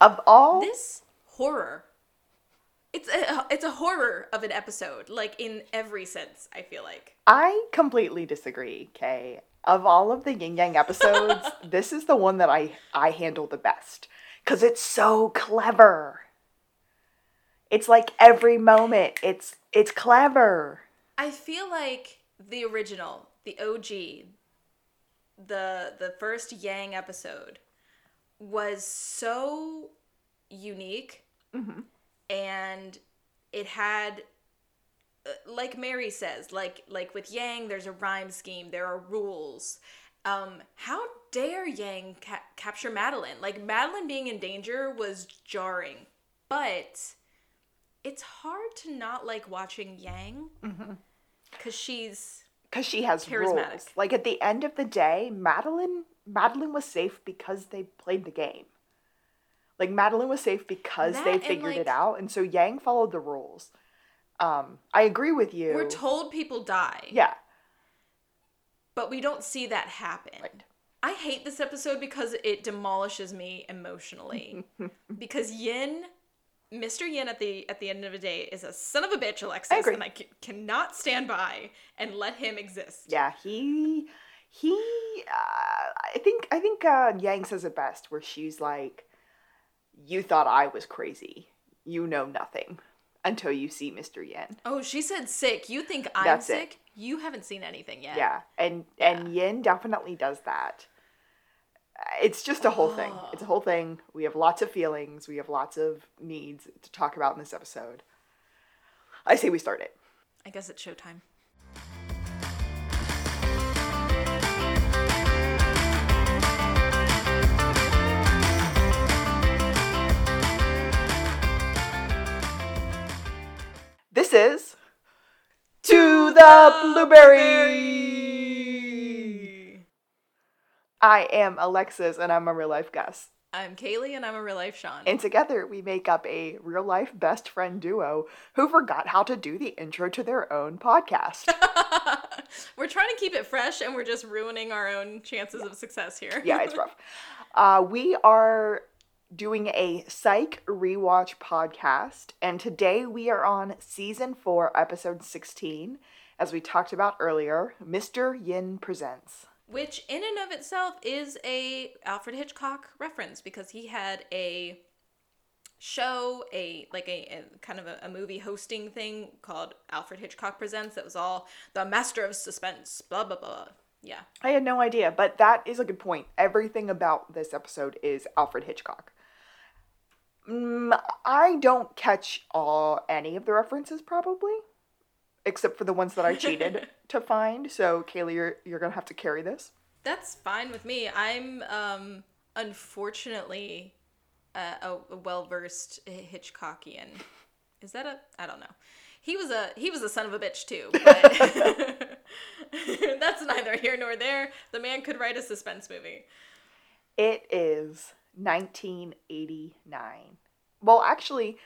Of all This horror. It's a it's a horror of an episode, like in every sense. I feel like. I completely disagree, Kay. Of all of the Yin Yang episodes, this is the one that I I handle the best cuz it's so clever. It's like every moment it's it's clever. I feel like the original, the OG, the the first Yang episode was so unique and it had uh, like Mary says, like like with Yang, there's a rhyme scheme, there are rules. Um, how dare Yang ca- capture Madeline? Like Madeline being in danger was jarring, but it's hard to not like watching Yang because she's Cuz she has Charismatic. rules. Like at the end of the day, Madeline Madeline was safe because they played the game. Like Madeline was safe because That they figured like- it out, and so Yang followed the rules. Um, I agree with you. we're told people die, yeah, but we don't see that happen. Right. I hate this episode because it demolishes me emotionally. because Yin, Mr. Yin at the at the end of the day is a son of a bitch, Alexis, agree. and I c- cannot stand by and let him exist. yeah. He he. Uh, I think I think uh, Yang says it best, where she's like, "You thought I was crazy. You know nothing until you see Mr. Yin." Oh, she said sick. You think I'm That's it. sick? You haven't seen anything yet. Yeah, and and Yin definitely does that. It's just a whole thing. It's a whole thing. We have lots of feelings. We have lots of needs to talk about in this episode. I say we start it. I guess it's showtime. This is to the blueberry. I am Alexis, and I'm a real life Gus. I'm Kaylee, and I'm a real life Shawn. And together we make up a real life best friend duo who forgot how to do the intro to their own podcast. we're trying to keep it fresh, and we're just ruining our own chances of success here. yeah, it's rough. Uh, we are doing a psych rewatch podcast, and today we are on season four, episode 16. As we talked about earlier, Mr. Yin presents. which in and of itself is a Alfred Hitchcock reference because he had a show a like a, a kind of a, a movie hosting thing called Alfred Hitchcock Presents that was all the master of suspense blah blah blah yeah I had no idea, but that is a good point. Everything about this episode is Alfred Hitchcock. Mm, I don't catch all any of the references probably, except for the ones that I cheated to find. So Kaylee, you're you're gonna have to carry this. that's fine with me. I'm um unfortunately uh, a, a well-versed Hitchcockian. Is that a I don't know. He was a he was a son of a bitch too but that's neither here nor there. The man could write a suspense movie. It is 1989. Well, actually,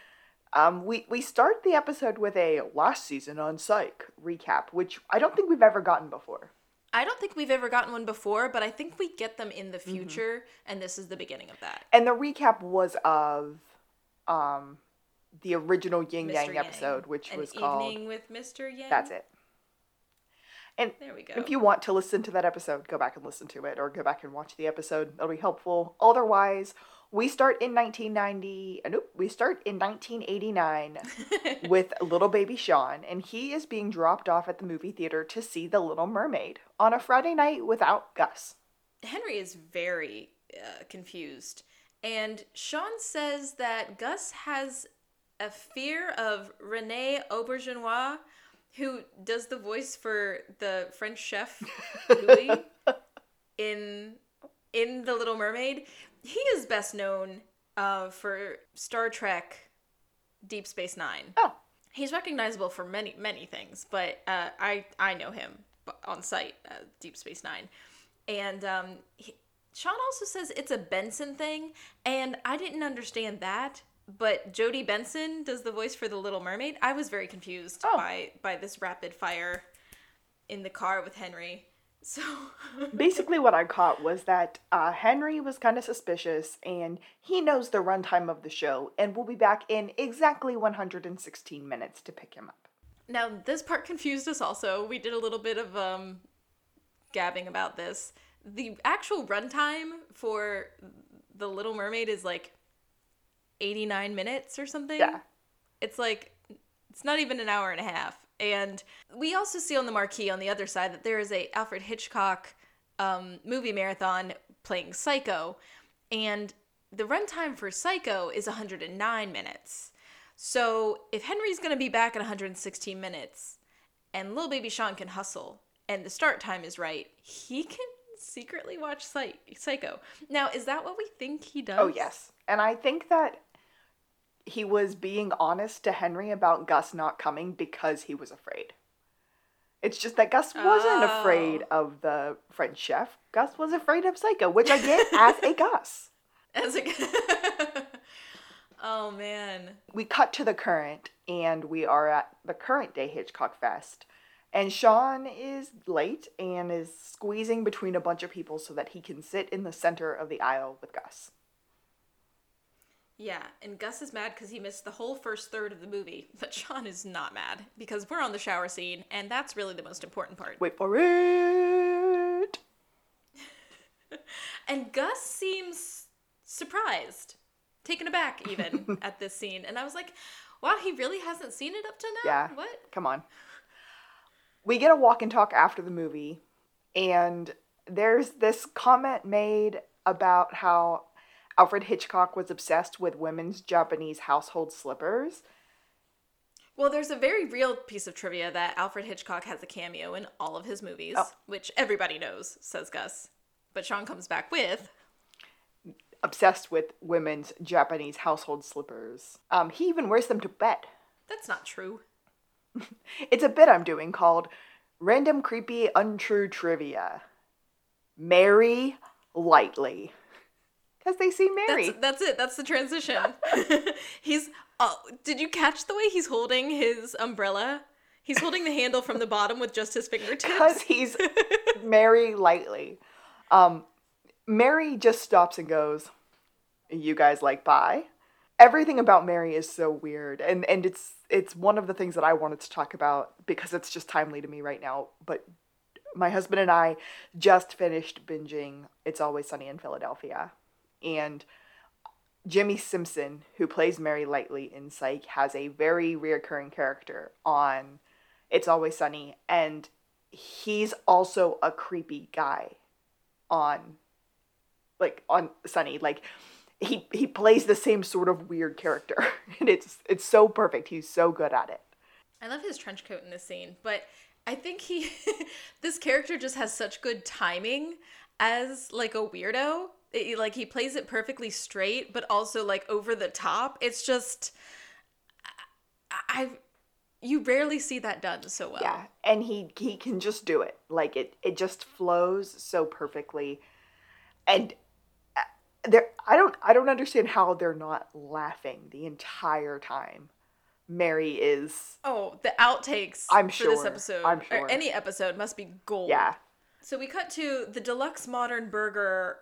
um, we we start the episode with a last season on Psych recap, which I don't think we've ever gotten before. I don't think we've ever gotten one before, but I think we get them in the future, and this is the beginning of that. And the recap was of um, the original Yin. Yang episode, which An was called. Evening with Mr. Yang. That's it. And There we go. if you want to listen to that episode, go back and listen to it, or go back and watch the episode. It'll be helpful. Otherwise, we start in 1990. uh, Nope, we start in 1989 with little baby Shawn, and he is being dropped off at the movie theater to see The Little Mermaid on a Friday night without Gus. Henry is very uh, confused, and Shawn says that Gus has a fear of Rene Auberjonois, who does the voice for the French chef Louis in in The Little Mermaid. He is best known uh, for Star Trek Deep Space Nine. Oh, He's recognizable for many many things, but uh, I I know him on sight, uh, Deep Space Nine, and um, he, Shawn also says it's a Benson thing, and I didn't understand that. But Jodi Benson does the voice for the Little Mermaid. I was very confused Oh. by by this rapid fire in the car with Henry. So Basically, what I caught was that uh, Henry was kind of suspicious and he knows the runtime of the show and we'll be back in exactly 116 minutes to pick him up. now this part confused us also. We did a little bit of um gabbing about this. The actual runtime for The Little Mermaid is like 89 minutes or something. Yeah. It's like it's not even an hour and a half. And we also see on the marquee on the other side that there is a Alfred Hitchcock um, movie marathon playing Psycho, and the runtime for Psycho is 109 minutes. So if Henry's going to be back in 116 minutes, and little baby Shawn can hustle, and the start time is right, he can secretly watch Psy- Psycho. Now, is that what we think he does? Oh, yes. And I think that he was being honest to Henry about Gus not coming because he was afraid. It's just that Gus wasn't Oh. afraid of the French chef. Gus was afraid of Psycho, which I get as a Gus. As a oh man. we cut to the current and we are at the current day Hitchcock Fest. And Shawn is late and is squeezing between a bunch of people so that he can sit in the center of the aisle with Gus. Yeah, and Gus is mad because he missed the whole first third of the movie, but Shawn is not mad because we're on the shower scene, and that's really the most important part. Wait for it. And Gus seems surprised, taken aback even at this scene, and I was like, "Wow, he really hasn't seen it up to now." Yeah. What? Come on. We get a walk and talk after the movie, and there's this comment made about how Alfred Hitchcock was obsessed with women's Japanese household slippers. Well, there's a very real piece of trivia that Alfred Hitchcock has a cameo in all of his movies, Oh. which everybody knows, says Gus. But Shawn comes back with, Obsessed with women's Japanese household slippers. Um, he even wears them to bed. "That's not true." It's a bit I'm doing called Random Creepy Untrue Trivia. Marry lightly. Because they see Mary. That's, that's it. That's the transition. he's. Oh, did you catch the way he's holding his umbrella? He's holding the handle from the bottom with just his fingertips. Because he's Mary lightly. Um, Mary just stops and goes, You guys like pie? Everything about Mary is so weird. And, and it's it's one of the things that I wanted to talk about because it's just timely to me right now. But my husband and I just finished binging It's Always Sunny in Philadelphia. And Jimmy Simpson, who plays Mary Lightly in Psych, has a very reoccurring character on It's Always Sunny, and he's also a creepy guy on like on Sunny. Like he he plays the same sort of weird character. And it's it's so perfect. He's so good at it. I love his trench coat in this scene, but I think he, this character just has such good timing as like a weirdo. It- like he plays it perfectly straight, but also like over the top. It's just, I, I you rarely see that done so well. Yeah, and he he can just do it. Like it it just flows so perfectly. And there I don't I don't understand how they're not laughing the entire time. Mary is Oh, the outtakes I'm for this episode, I'm or any episode, must be gold. yeah. So we cut to the deluxe modern burger.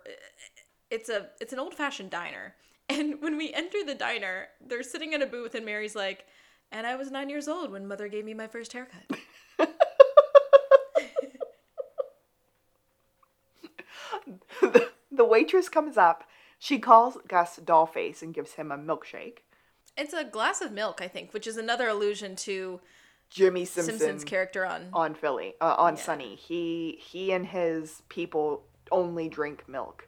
It's a it's an old fashioned diner, and when we enter the diner, they're sitting in a booth, and Mary's like, "And I was nine years old when mother gave me my first haircut." the waitress comes up. She calls Gus Dollface and gives him a milkshake. it's a glass of milk, I think, which is another allusion to Jimmy Simpson Simpson's character on. on Philly, uh, on Yeah. Sunny. He he and his people only drink milk,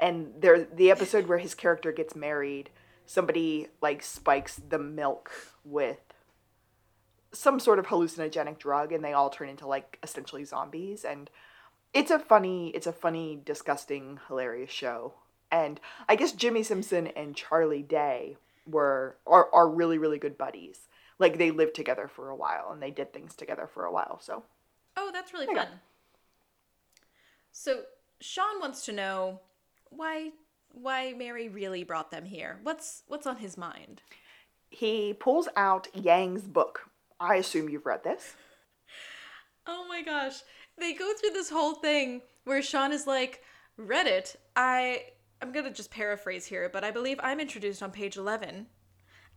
and there the episode where his character gets married, somebody like spikes the milk with some sort of hallucinogenic drug, and they all turn into like essentially zombies. And it's a funny, it's a funny, disgusting, hilarious show. And I guess Jimmy Simpson and Charlie Day were are, are really really good buddies. Like they lived together for a while and they did things together for a while. So Oh, that's really fun. So Shawn wants to know why why Mary really brought them here. What's what's on his mind? he pulls out Yang's book. I assume you've read this. Oh my gosh. they go through this whole thing where Shawn is like, Reddit, I I'm gonna just paraphrase here, but I believe I'm introduced on page eleven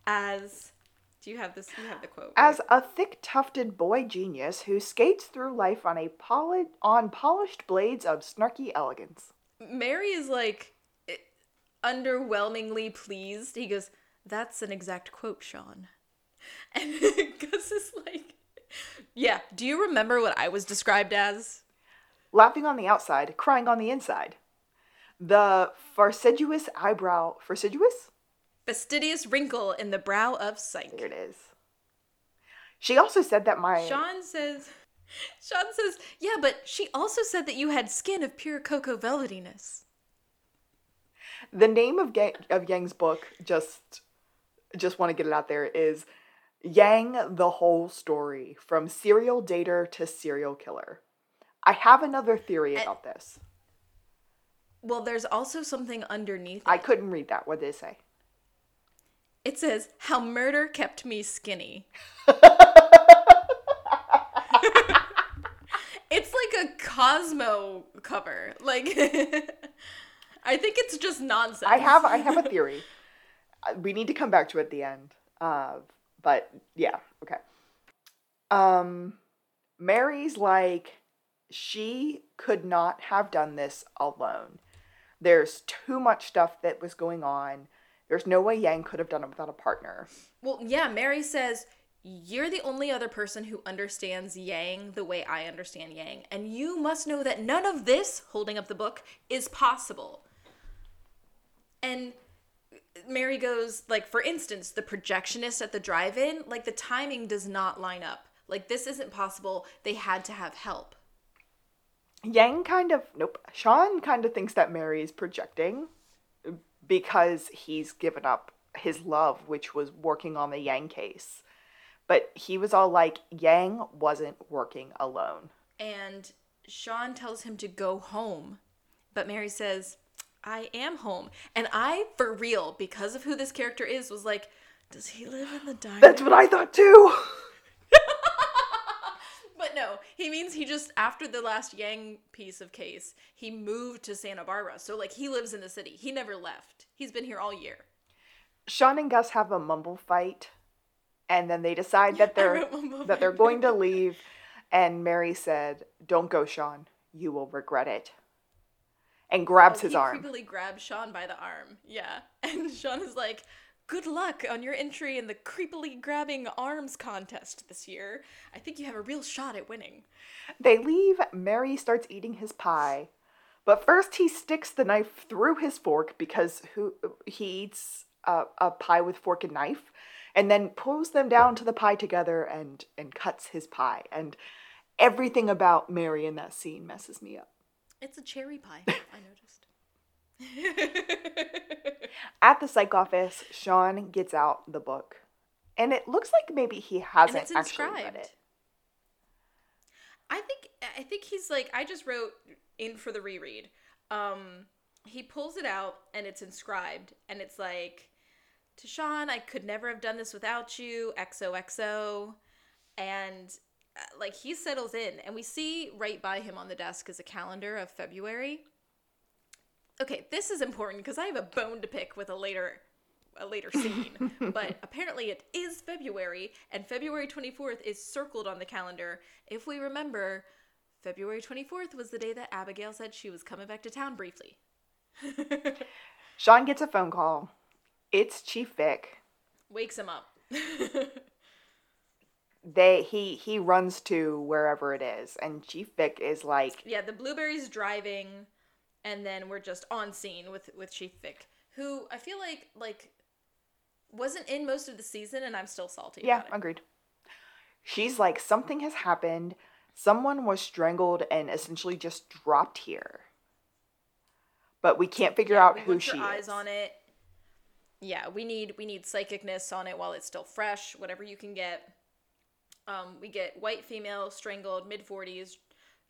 as do you have this you have the quote. right? As a thick tufted boy genius who skates through life on a poli- on polished blades of snarky elegance. Mary is like eh, underwhelmingly pleased. He goes, That's an exact quote, Shawn. And Gus is like, Yeah, do you remember what I was described as? Laughing on the outside, crying on the inside. The farciduous eyebrow. Farciduous? Fastidious wrinkle in the brow of Psyche. There it is. She also said that my. Shawn says, Shawn says, yeah, but she also said that you had skin of pure cocoa velvetiness. The name of, of Yang's book, just just want to get it out there, is Yang the Whole Story From Serial Dater to Serial Killer. I have another theory eh, about this. Well, there's also something underneath. I it. couldn't read that. What did it say? It says, How murder kept me skinny. it's like a Cosmo cover. Like, I think it's just nonsense. I have I have a theory. Uh, we need to come back to it at the end. Uh, but yeah, okay. Um, Mary's like she could not have done this alone. There's too much stuff that was going on. There's no way Yang could have done it without a partner. Well, yeah, Mary says, You're the only other person who understands Yang the way I understand Yang. And you must know that none of this, holding up the book, is possible. And Mary goes, like, for instance, the projectionist at the drive in, like, the timing does not line up. Like, this isn't possible. They had to have help. Yang kind of nope. Shawn kind of thinks that Mary is projecting because he's given up his love, which was working on the Yang case. But he was all like, Yang wasn't working alone. And Shawn tells him to go home. But Mary says, I am home. And I, for real, because of who this character is, was like, does he live in the diner? That's what I thought too. No, he means he just, after the last Yang piece of case, he moved to Santa Barbara. So, like, he lives in the city. He never left. He's been here all year. Shawn and Gus have a mumble fight, and then they decide that they're that they're going to leave. And Mary said, "Don't go, Shawn. You will regret it." And grabs oh, his Oh, he arm. creepily grabs Shawn by the arm. Yeah. And Sean is like, Good luck on your entry in the creepily grabbing arms contest this year. I think you have a real shot at winning. They leave. Mary starts eating his pie, but first he sticks the knife through his fork because who he eats a, a pie with fork and knife, and then pulls them down to the pie together and and cuts his pie. And everything about Mary in that scene messes me up. It's a cherry pie, I noticed. At the psych office, Shawn gets out the book, and it looks like maybe he hasn't actually read it. I think I think he's like I just wrote in for the reread. Um he pulls it out and it's inscribed and it's like to Shawn, I could never have done this without you. XOXO. And uh, like he settles in and we see right by him on the desk is a calendar of February. Okay, this is important because I have a bone to pick with a later a later scene. but apparently it is February and February 24th is circled on the calendar. If we remember, February 24th was the day that Abigail said she was coming back to town briefly. Shawn gets a phone call. It's Chief Vick. Wakes him up. They he he runs to wherever it is, and Chief Vick is like, yeah, the blueberries driving and then we're just on scene with with Chief Vick, who I feel like like wasn't in most of the season and I'm still salty yeah, about it. agreed. She's like, something has happened. Someone was strangled and essentially just dropped here. But we can't figure out we who she eyes is. on it. Yeah, we need we need psychicness on it while it's still fresh, whatever you can get. Um, we get white female strangled, mid forties,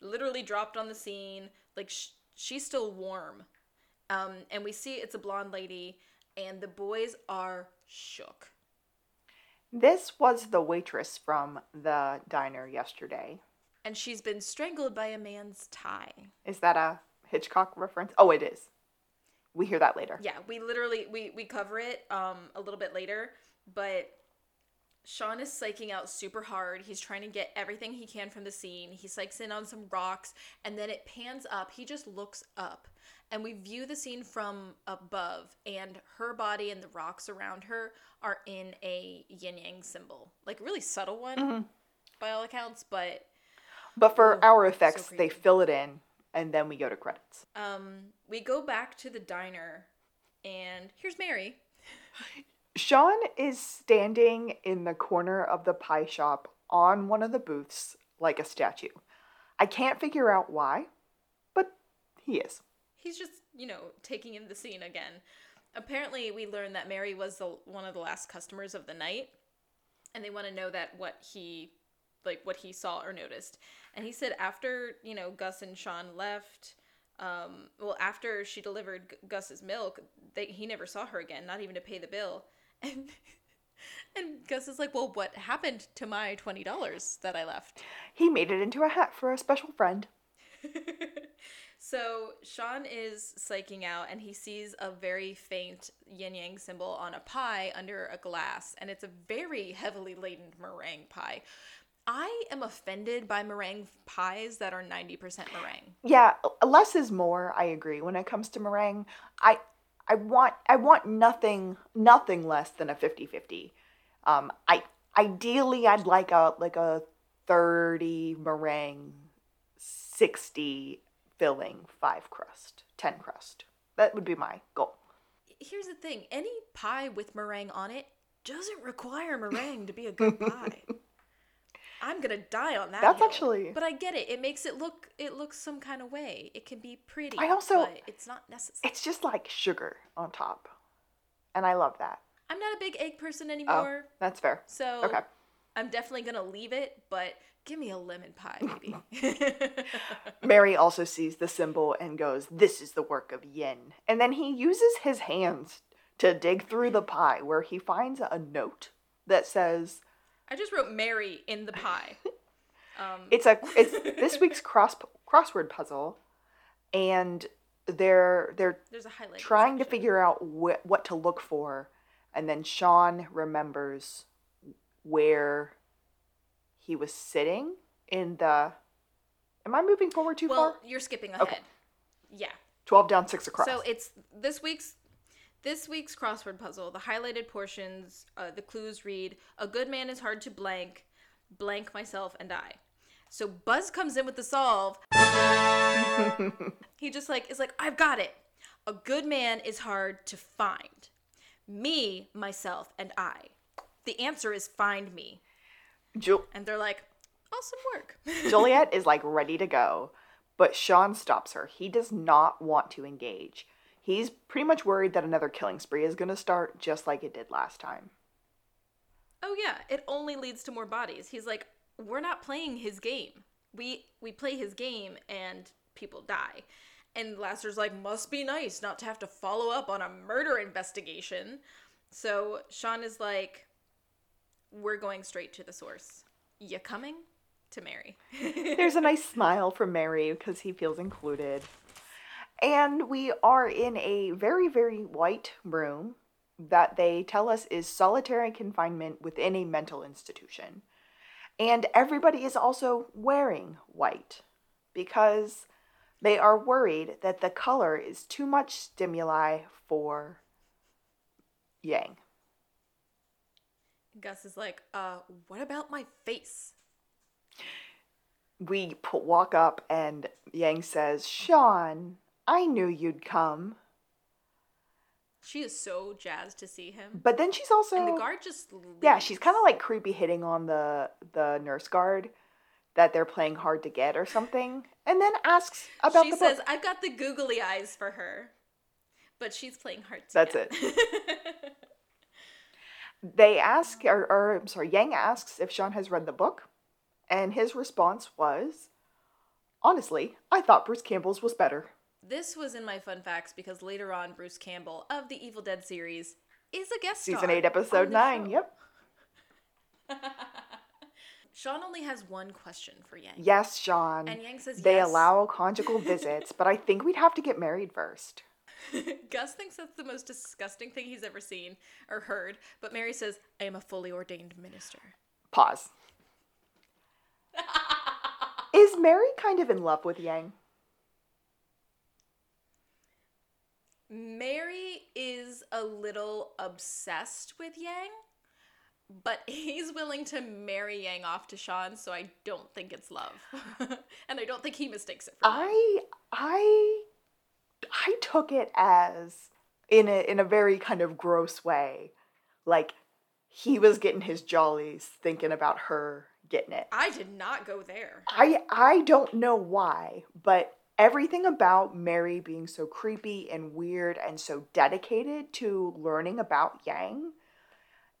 literally dropped on the scene. Like sh- she's still warm, um, and we see it's a blonde lady, and the boys are shook. This was the waitress from the diner yesterday. and she's been strangled by a man's tie. Is that a Hitchcock reference? Oh, it is. We hear that later. Yeah, we literally we we cover it um a little bit later, but Shawn is psyching out super hard. He's trying to get everything he can from the scene. He psychs in on some rocks and then it pans up. He just looks up and we view the scene from above and her body and the rocks around her are in a yin yang symbol. Like a really subtle one Mm-hmm. by all accounts, but But for Ooh, our so effects, they fill it in and then we go to credits. um we go back to the diner and here's Mary. Shawn is standing in the corner of the pie shop on one of the booths like a statue. I can't figure out why, but he is. he's just you know taking in the scene again apparently we learned that mary was the one of the last customers of the night and they want to know that what he like what he saw or noticed and he said after you know gus and shawn left um well after she delivered gus's milk they he never saw her again not even to pay the bill and and gus is like well what happened to my $20 that i left He made it into a hat for a special friend. so Shawn is psyching out and he sees a very faint yin yang symbol on a pie under a glass, and it's a very heavily laden meringue pie. I am offended by meringue pies that are 90% meringue. Yeah, less is more, I agree. When it comes to meringue, I I want I want nothing nothing less than a 50-50. Um I ideally I'd like a like a 30 meringue, 60 filling, 5 crust, 10 crust. That would be my goal. Here's the thing any pie with meringue on it doesn't require meringue to be a good pie. I'm gonna die on that. That's hill. actually- But I get it. It makes it look it looks some kind of way. It can be pretty. I also- but it's not necessary. It's just like sugar on top. And I love that. I'm not a big egg person anymore. Oh, anymore, that's fair. so Okay. I'm definitely gonna leave it. But give me a lemon pie, maybe. Mary also sees the symbol and goes, This is the work of Yin. And then he uses his hands to dig through the pie where he finds a note that says, I just wrote Mary in the pie. Um, It's a it's this week's cross crossword puzzle and they're they're there's a highlight. trying to figure out wh- what to look for and then Shawn remembers where he was sitting in the Am I moving forward too Well, far? Well, you're skipping ahead. Okay. Yeah. 12 down, 6 across. So it's this week's this week's crossword puzzle. The highlighted portions, uh, the clues read: "A good man is hard to blank, blank myself and I." So Buzz comes in with the solve. he just like is like, "I've got it. A good man is hard to find. Me, myself, and I. The answer is find me." Ju- And they're like, "Awesome work." Juliet is like ready to go, but Shawn stops her. He does not want to engage. He's pretty much worried that another killing spree is going to start just like it did last time. Oh yeah, it only leads to more bodies. He's like, we're not playing his game. We we play his game and people die. And Lasser's like, must be nice not to have to follow up on a murder investigation. So Shawn is like, we're going straight to the source. You coming? To Mary. There's a nice smile from Mary because he feels included. And we are in a very, very white room that they tell us is solitary confinement within a mental institution. And everybody is also wearing white because they are worried that the color is too much stimuli for Yang. Gus is like, uh, what about my face? We walk up and Yang says, Shawn, I knew you'd come. She is so jazzed to see him. But then she's also And the guard just yeah, she's kind of like creepy hitting on the the nurse guard that they're playing hard to get or something, and then asks about she the says, book. "I've got the googly eyes for her," but she's playing hard to That's get. They ask, or, or I'm sorry, Yang asks if Shawn has read the book, and his response was, "Honestly, I thought Bruce Campbell's was better." This was in my fun facts because later on, Bruce Campbell of the Evil Dead series is a guest Season star eight, episode nine. show. Yep. Shawn only has one question for Yang. Yes, Shawn. And Yang says they yes. allow conjugal visits, but I think we'd have to get married first. Gus thinks that's the most disgusting thing he's ever seen or heard, but Mary says, I am a fully ordained minister. Pause. Is Mary kind of in love with Yang? Mary is a little obsessed with Yang, but he's willing to marry Yang off to Shawn, so I don't think it's love. and I don't think he mistakes it for love. I I I took it as in a in a very kind of gross way. Like he was getting his jollies thinking about her getting it. I did not go there. I I don't know why, but everything about Mary being so creepy and weird and so dedicated to learning about Yang,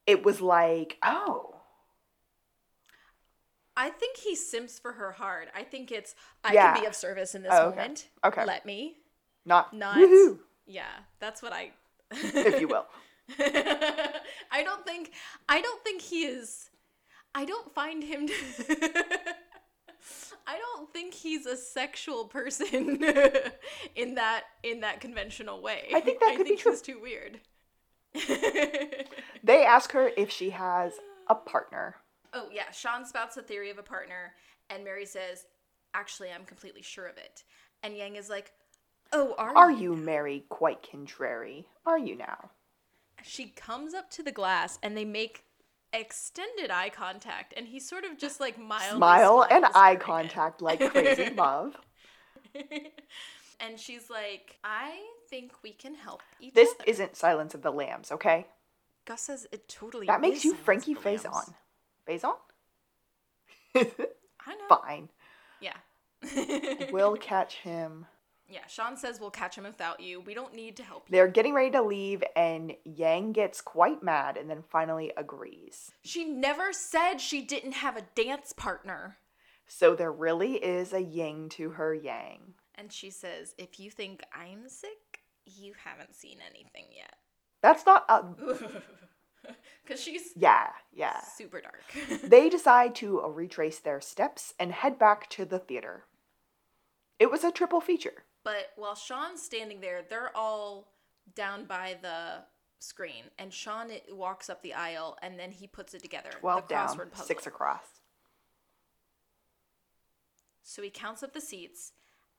it was like, oh, I think he simps for her hard. I think it's I Yeah. can be of service in this Oh, okay. moment. Okay. Let me. not Not woohoo, Yeah, that's what I if you will. I don't think I don't think he is I don't find him I don't think he's a sexual person in that in that conventional way. I think that I could be true. he's too weird. They ask her if she has a partner. oh yeah, Shawn spouts the theory of a partner and Mary says, "Actually, I'm completely sure of it." And Yang is like, "Oh, are, Are you?" you Mary quite contrary? Are you now? She comes up to the glass and they make extended eye contact and he sort of just like mildly Smile and eye it. contact like crazy love. and she's like, I think we can help each This other. isn't Silence of the Lambs, okay? Gus says it totally That makes you Silence Frankie of the Lambs. Faison. Faison? I know. Fine. Yeah. We'll catch him. Yeah, Shawn says we'll catch him without you. We don't need to help you. They're getting ready to leave, and Yang gets quite mad and then finally agrees. She never said she didn't have a dance partner. So there really is a yin to her yang. And she says, if you think I'm sick, you haven't seen anything yet. That's not a. Because she's Yeah, yeah. super dark. They decide to retrace their steps and head back to the theater. It was a triple feature. But while Shawn's standing there, they're all down by the screen, and Shawn walks up the aisle, and then he puts it together. 12 the down, puzzle. 6 across. So he counts up the seats,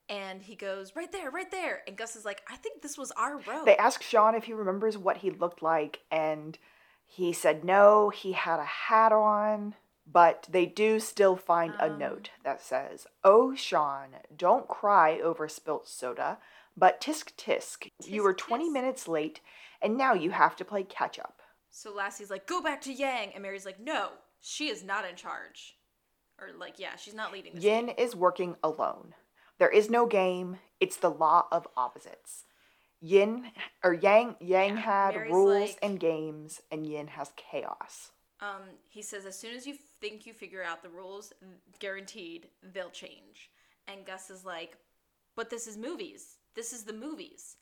and he goes right there, right there. And Gus is like, "I think this was our row." They ask Shawn if he remembers what he looked like, and he said no, he had a hat on. But they do still find a Um. note that says, Oh, Shawn, don't cry over spilt soda, but tisk tisk. You were 20 tisk. minutes late, and now you have to play catch up. so Lassie's like, "Go back to Yang," and Mary's like, "No, she is not in charge." Or like, yeah, she's not leading this. Yin is working alone. There is no game, it's the law of opposites. Yin or Yang Yang Yeah, had Mary's rules like- and games, and Yin has chaos. Um, he says as soon as you think you figure out the rules, guaranteed they'll change. And Gus is like, "But this is movies. This is the movies."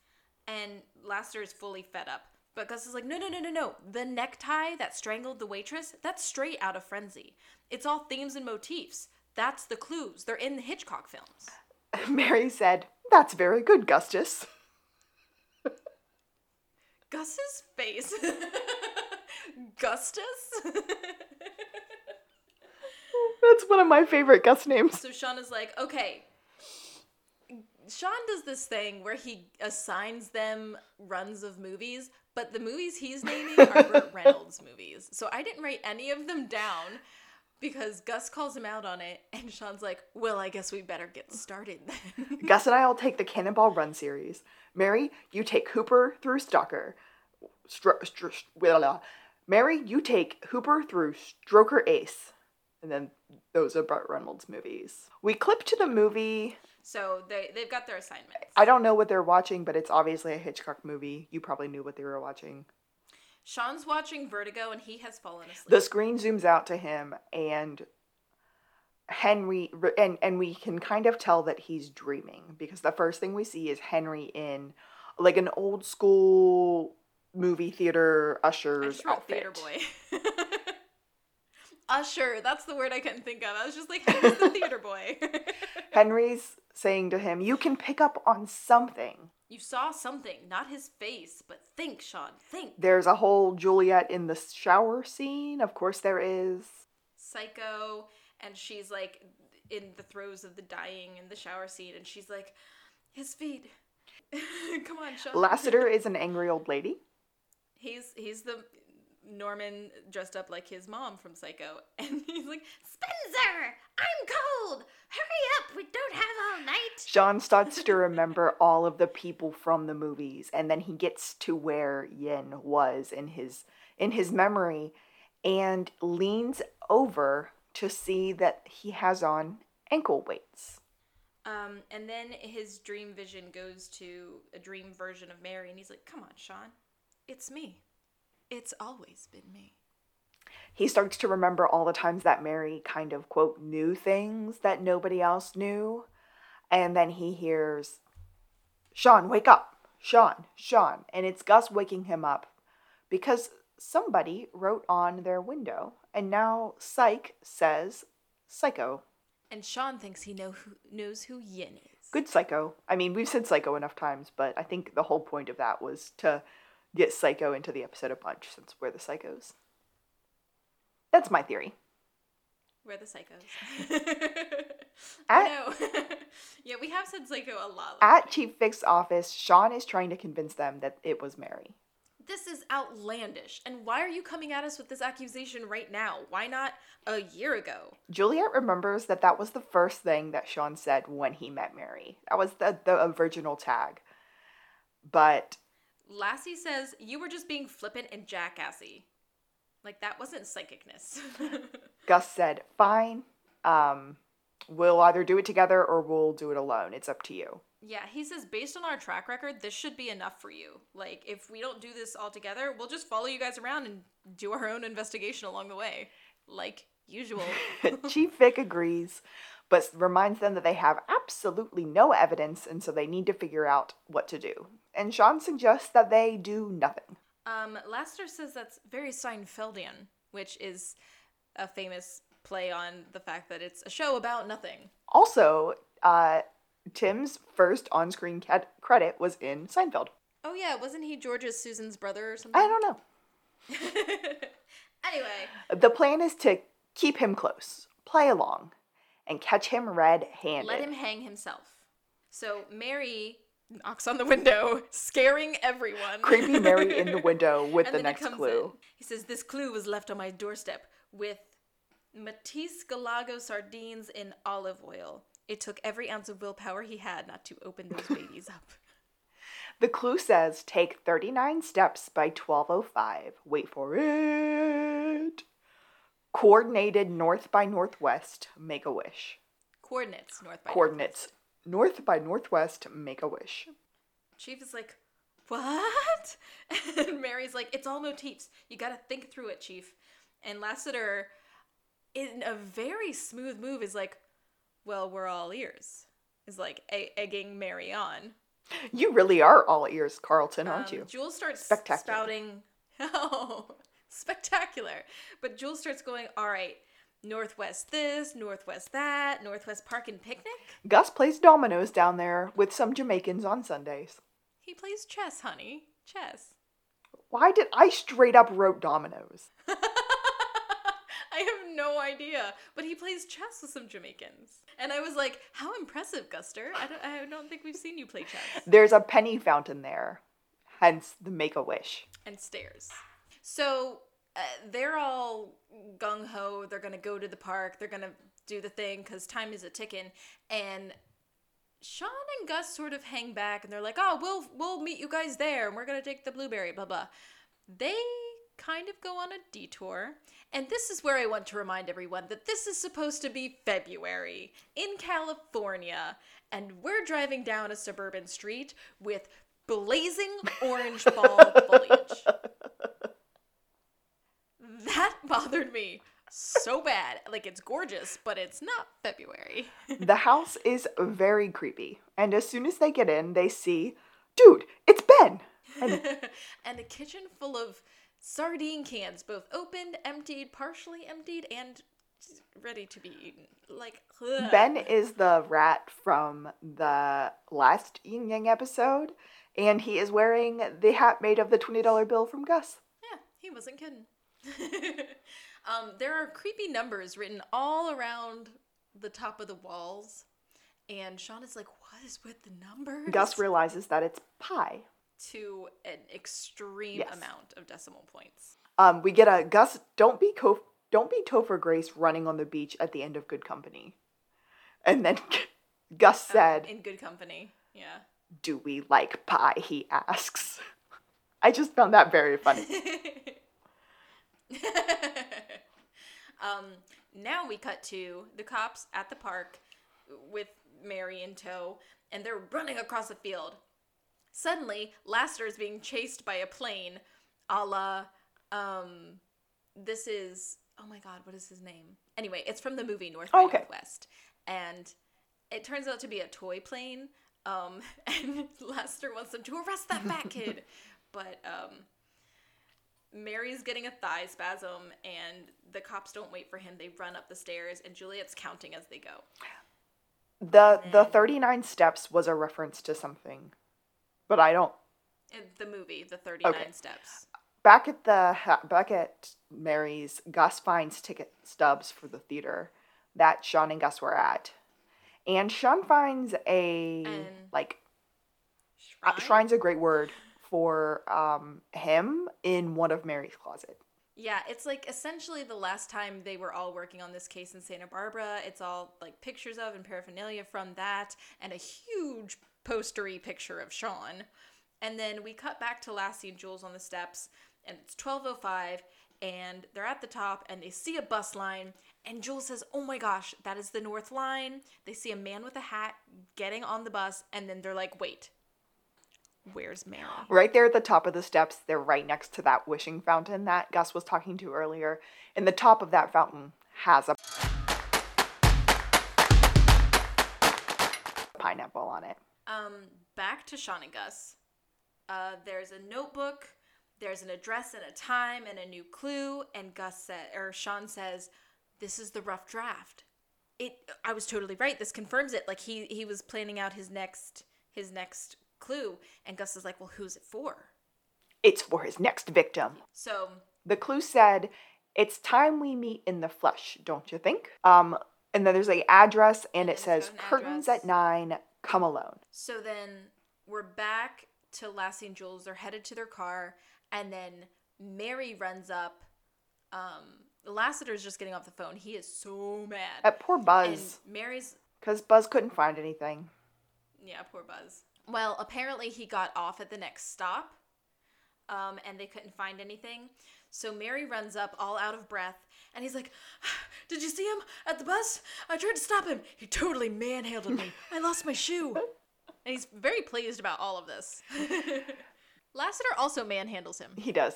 And Laster is fully fed up. But Gus is like, "No, no, no, no, no. The necktie that strangled the waitress, that's straight out of Frenzy. It's all themes and motifs. That's the clues. They're in the Hitchcock films." Mary said, That's very good, Gustus. Gus's face. Gustus? That's one of my favorite Gus names. So Shawn is like, okay. Shawn does this thing where he assigns them runs of movies, but the movies he's naming are Burt Reynolds movies. So I didn't write any of them down because Gus calls him out on it, and Shawn's like, well, I guess we better get started then. Gus and I will take the Cannonball Run series. Mary, you take Hooper through Stalker. Stro- stro- blah, blah. Mary, you take Hooper through Stroker Ace. And then those are Burt Reynolds movies. We clip to the movie. so they, they've got their assignments. I don't know what they're watching, but it's obviously a Hitchcock movie. You probably knew what they were watching. Shawn's watching Vertigo, and he has fallen asleep. The screen zooms out to him, and Henry, and, and we can kind of tell that he's dreaming because the first thing we see is Henry in like an old school movie theater usher's outfit. Theater Boy. usher. That's the word I couldn't think of. I was just like, Henry's the theater boy. Henry's saying to him, You can pick up on something. You saw something, not his face, but think, Shawn, think. There's a whole Juliet in the shower scene. Of course, there is. Psycho, and she's like in the throes of the dying in the shower scene, and she's like, His feet. Come on, Shawn. Lassiter is an angry old lady. He's he's the Norman dressed up like his mom from Psycho, and he's like, Spencer, I'm cold. Hurry up, we don't have all night. Shawn starts to remember all of the people from the movies, and then he gets to where Yin was in his in his memory, and leans over to see that he has on ankle weights. Um, and then his dream vision goes to a dream version of Mary, and he's like, "Come on, Shawn, it's me. It's always been me." He starts to remember all the times that Mary kind of quote knew things that nobody else knew, and then he hears, "Shawn, wake up, Shawn, Shawn," and it's Gus waking him up because somebody wrote on their window, and now Psych says psycho. And Shawn thinks he know who, knows who Yin is. Good psycho. I mean, we've said psycho enough times, but I think the whole point of that was to get psycho into the episode a bunch since we're the psychos. That's my theory. We're the psychos. At- I know. yeah, we have said psycho a lot. At Chief Vick's office, Shawn is trying to convince them that it was Mary. This is outlandish. And why are you coming at us with this accusation right now? Why not a year ago? Juliet remembers that that was the first thing that Shawn said when he met Mary. That was the, the original tag. But Lassie says you were just being flippant and jackassy. Like that wasn't psychicness. Gus said, fine, um, we'll either do it together or we'll do it alone. It's up to you. yeah, he says based on our track record, this should be enough for you. Like if we don't do this all together, we'll just follow you guys around and do our own investigation along the way, like usual. Chief Vick agrees, but reminds them that they have absolutely no evidence and so they need to figure out what to do. And Shawn suggests that they do nothing. Um, Lassiter says that's very Seinfeldian, which is a famous play on the fact that it's a show about nothing. Also, uh, Tim's first on screen cat- credit was in Seinfeld. Oh yeah, wasn't he George's Susan's brother or something? I don't know. anyway, The plan is to keep him close, play along, and catch him red handed. let him hang himself. So Mary knocks on the window, scaring everyone. Creepy Mary in the window with the next clue. in. He says, This clue was left on my doorstep with Matiz Gallego sardines in olive oil. It took every ounce of willpower he had not to open those babies up. The clue says take 39 steps by 1205. Wait for it. Coordinated north by northwest, make a wish. Coordinates, north by Coordinates north by northwest, make a wish. Chief is like, What? And Mary's like, It's all motifs. You gotta think through it, Chief. And Lassiter, in a very smooth move, is like, Well, we're all ears. Is like e- egging Mary on. You really are all ears, Carlton, aren't Um, you? Jules starts spouting, oh, spectacular. But Jules starts going, all right, Northwest this, Northwest that, Northwest Park and Picnic. Gus plays dominoes down there with some Jamaicans on Sundays. He plays chess, honey. Chess. Why did I straight up wrote dominoes? I have no idea. But he plays chess with some Jamaicans. And I was like, how impressive, Guster. I don't, I don't think we've seen you play chess. There's a penny fountain there, hence the make a wish. and stairs. So uh, they're all gung ho. They're gonna go to the park. They're gonna do the thing because time is a ticking. And Shawn and Gus sort of hang back, and they're like, "Oh, we'll we'll meet you guys there, and we're gonna take the blueberry." Blah blah. They kind of go on a detour. And this is where I want to remind everyone that this is supposed to be February in California, and we're driving down a suburban street with blazing orange ball foliage. That bothered me so bad. Like, it's gorgeous, but it's not February. The house is very creepy, and as soon as they get in, they see, dude, it's Ben! And and a kitchen full of sardine cans, both opened, emptied, partially emptied, and ready to be eaten. Like ugh. Ben is the rat from the last Yin Yang episode, and he is wearing the hat made of the $20 bill from Gus. Yeah, he wasn't kidding. um, there are creepy numbers written all around the top of the walls, and Shawn is like, "What is with the numbers?" Gus realizes that it's pi. to an extreme Yes. amount of decimal points. Um, we get a Gus. Don't be Co- don't be Topher Grace running on the beach at the end of Good Company, and then Gus said, in good company. Yeah. "Do we like pie?" He asks. I just found that very funny. um, now we cut to the cops at the park with Mary in tow, and they're running across the field. Suddenly, Lassiter is being chased by a plane, a la, um, this is, oh my god, what is his name? Anyway, it's from the movie North by okay. Northwest, and it turns out to be a toy plane, um, and Lassiter wants them to arrest that fat kid, but, um, Mary's getting a thigh spasm, and the cops don't wait for him. They run up the stairs, and Juliet's counting as they go. the The thirty nine steps was a reference to something, but I don't. In the movie, the 39 Okay. steps. Back at the back at Mary's, Gus finds ticket stubs for the theater that Shawn and Gus were at, and Shawn finds a like uh, shrine's a great word for um him in one of Mary's closet. Yeah, it's like essentially the last time they were all working on this case in Santa Barbara. It's all like pictures of and paraphernalia from that, and a huge postery picture of Shawn. And then we cut back to Lassie and Jules on the steps, and it's 12:05, and they're at the top, and they see a bus line, and Jules says, "Oh my gosh, that is the North Line." They see a man with a hat getting on the bus, and then they're like, "Wait, where's Mary?" Right there at the top of the steps, they're right next to that wishing fountain that Gus was talking to earlier. And the top of that fountain has a pineapple on it. Um, back to Shawn and Gus. Uh, there's a notebook, there's an address and a time and a new clue, and Gus said or Shawn says, This is the rough draft. It I was totally right. This confirms it. Like he he was planning out his next his next clue, and Gus is like, Well, who's it for? It's for his next victim. So The clue said, "It's time we meet in the flesh, don't you think?" Um, and then there's a address, and And it says, an "Curtains address. at nine. Come alone." So then we're back to Lassie and Jules. They're headed to their car, and then Mary runs up. Um, Lassiter's just getting off the phone. He is so mad. At poor and Buzz, Mary's, because Buzz couldn't find anything. yeah, poor Buzz. Well, apparently he got off at the next stop, um, and they couldn't find anything. So Mary runs up, all out of breath, and he's like, "Did you see him at the bus? I tried to stop him. He totally manhandled me. I lost my shoe." And he's very pleased about all of this. Lassiter also manhandles him. He does.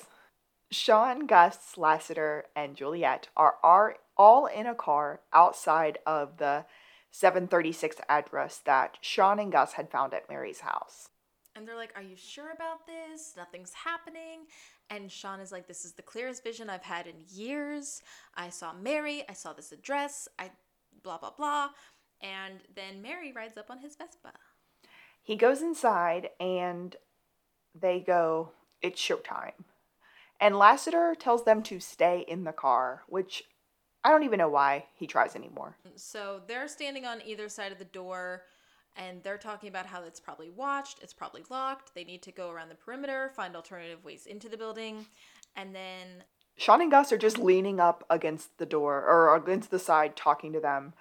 Shawn, Gus, Lassiter, and Juliet are, are all in a car outside of the 736 address that Shawn and Gus had found at Mary's house. And they're like, Are you sure about this? Nothing's happening. And Shawn is like, This is the clearest vision I've had in years. I saw Mary. I saw this address. I blah, blah, blah. And then Mary rides up on his Vespa. He goes inside and they go, It's showtime. And Lassiter tells them to stay in the car, which I don't even know why he tries anymore. So they're standing on either side of the door and they're talking about how it's probably watched, it's probably locked. They need to go around the perimeter, find alternative ways into the building. And then Shawn and Gus are just leaning up against the door or against the side talking to them.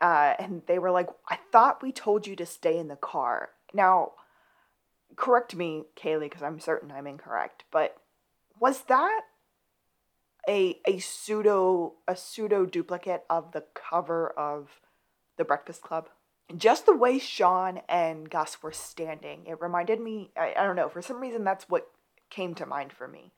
Uh, and they were like, I thought we told you to stay in the car. Now, correct me, Kaylee, because I'm certain I'm incorrect, but was that a a pseudo a pseudo duplicate of the cover of the Breakfast Club? Just the way Shawn and Gus were standing, it reminded me. I, I don't know. For some reason, that's what came to mind for me.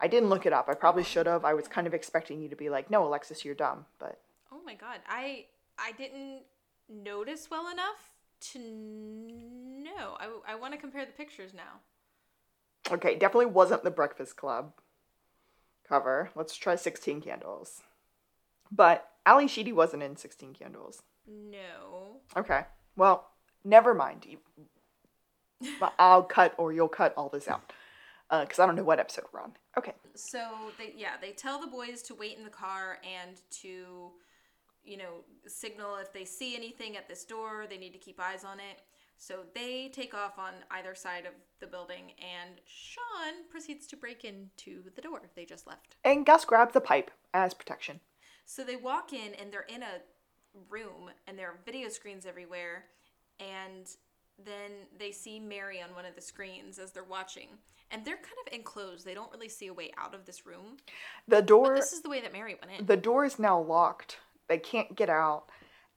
I didn't look it up. I probably should have. I was kind of expecting you to be like, "No, Alexis, you're dumb." But Oh my god, I I didn't notice well enough to know. I, I want to compare the pictures now. okay, definitely wasn't the Breakfast Club. Cover. Let's try 16 Candles. But Ally Sheedy wasn't in 16 Candles. No. Okay. Well, never mind. I'll cut or you'll cut all this out. Uh, because I don't know what episode we're on. Okay. So they yeah, they tell the boys to wait in the car and to you know, signal if they see anything at this door, they need to keep eyes on it. So they take off on either side of the building and Shawn proceeds to break into the door they just left. And Gus grabs the pipe as protection. So they walk in and they're in a room and there are video screens everywhere and then they see Mary on one of the screens as they're watching. And they're kind of enclosed. They don't really see a way out of this room. The But door this is the way that Mary went in. the door is now locked. They can't get out.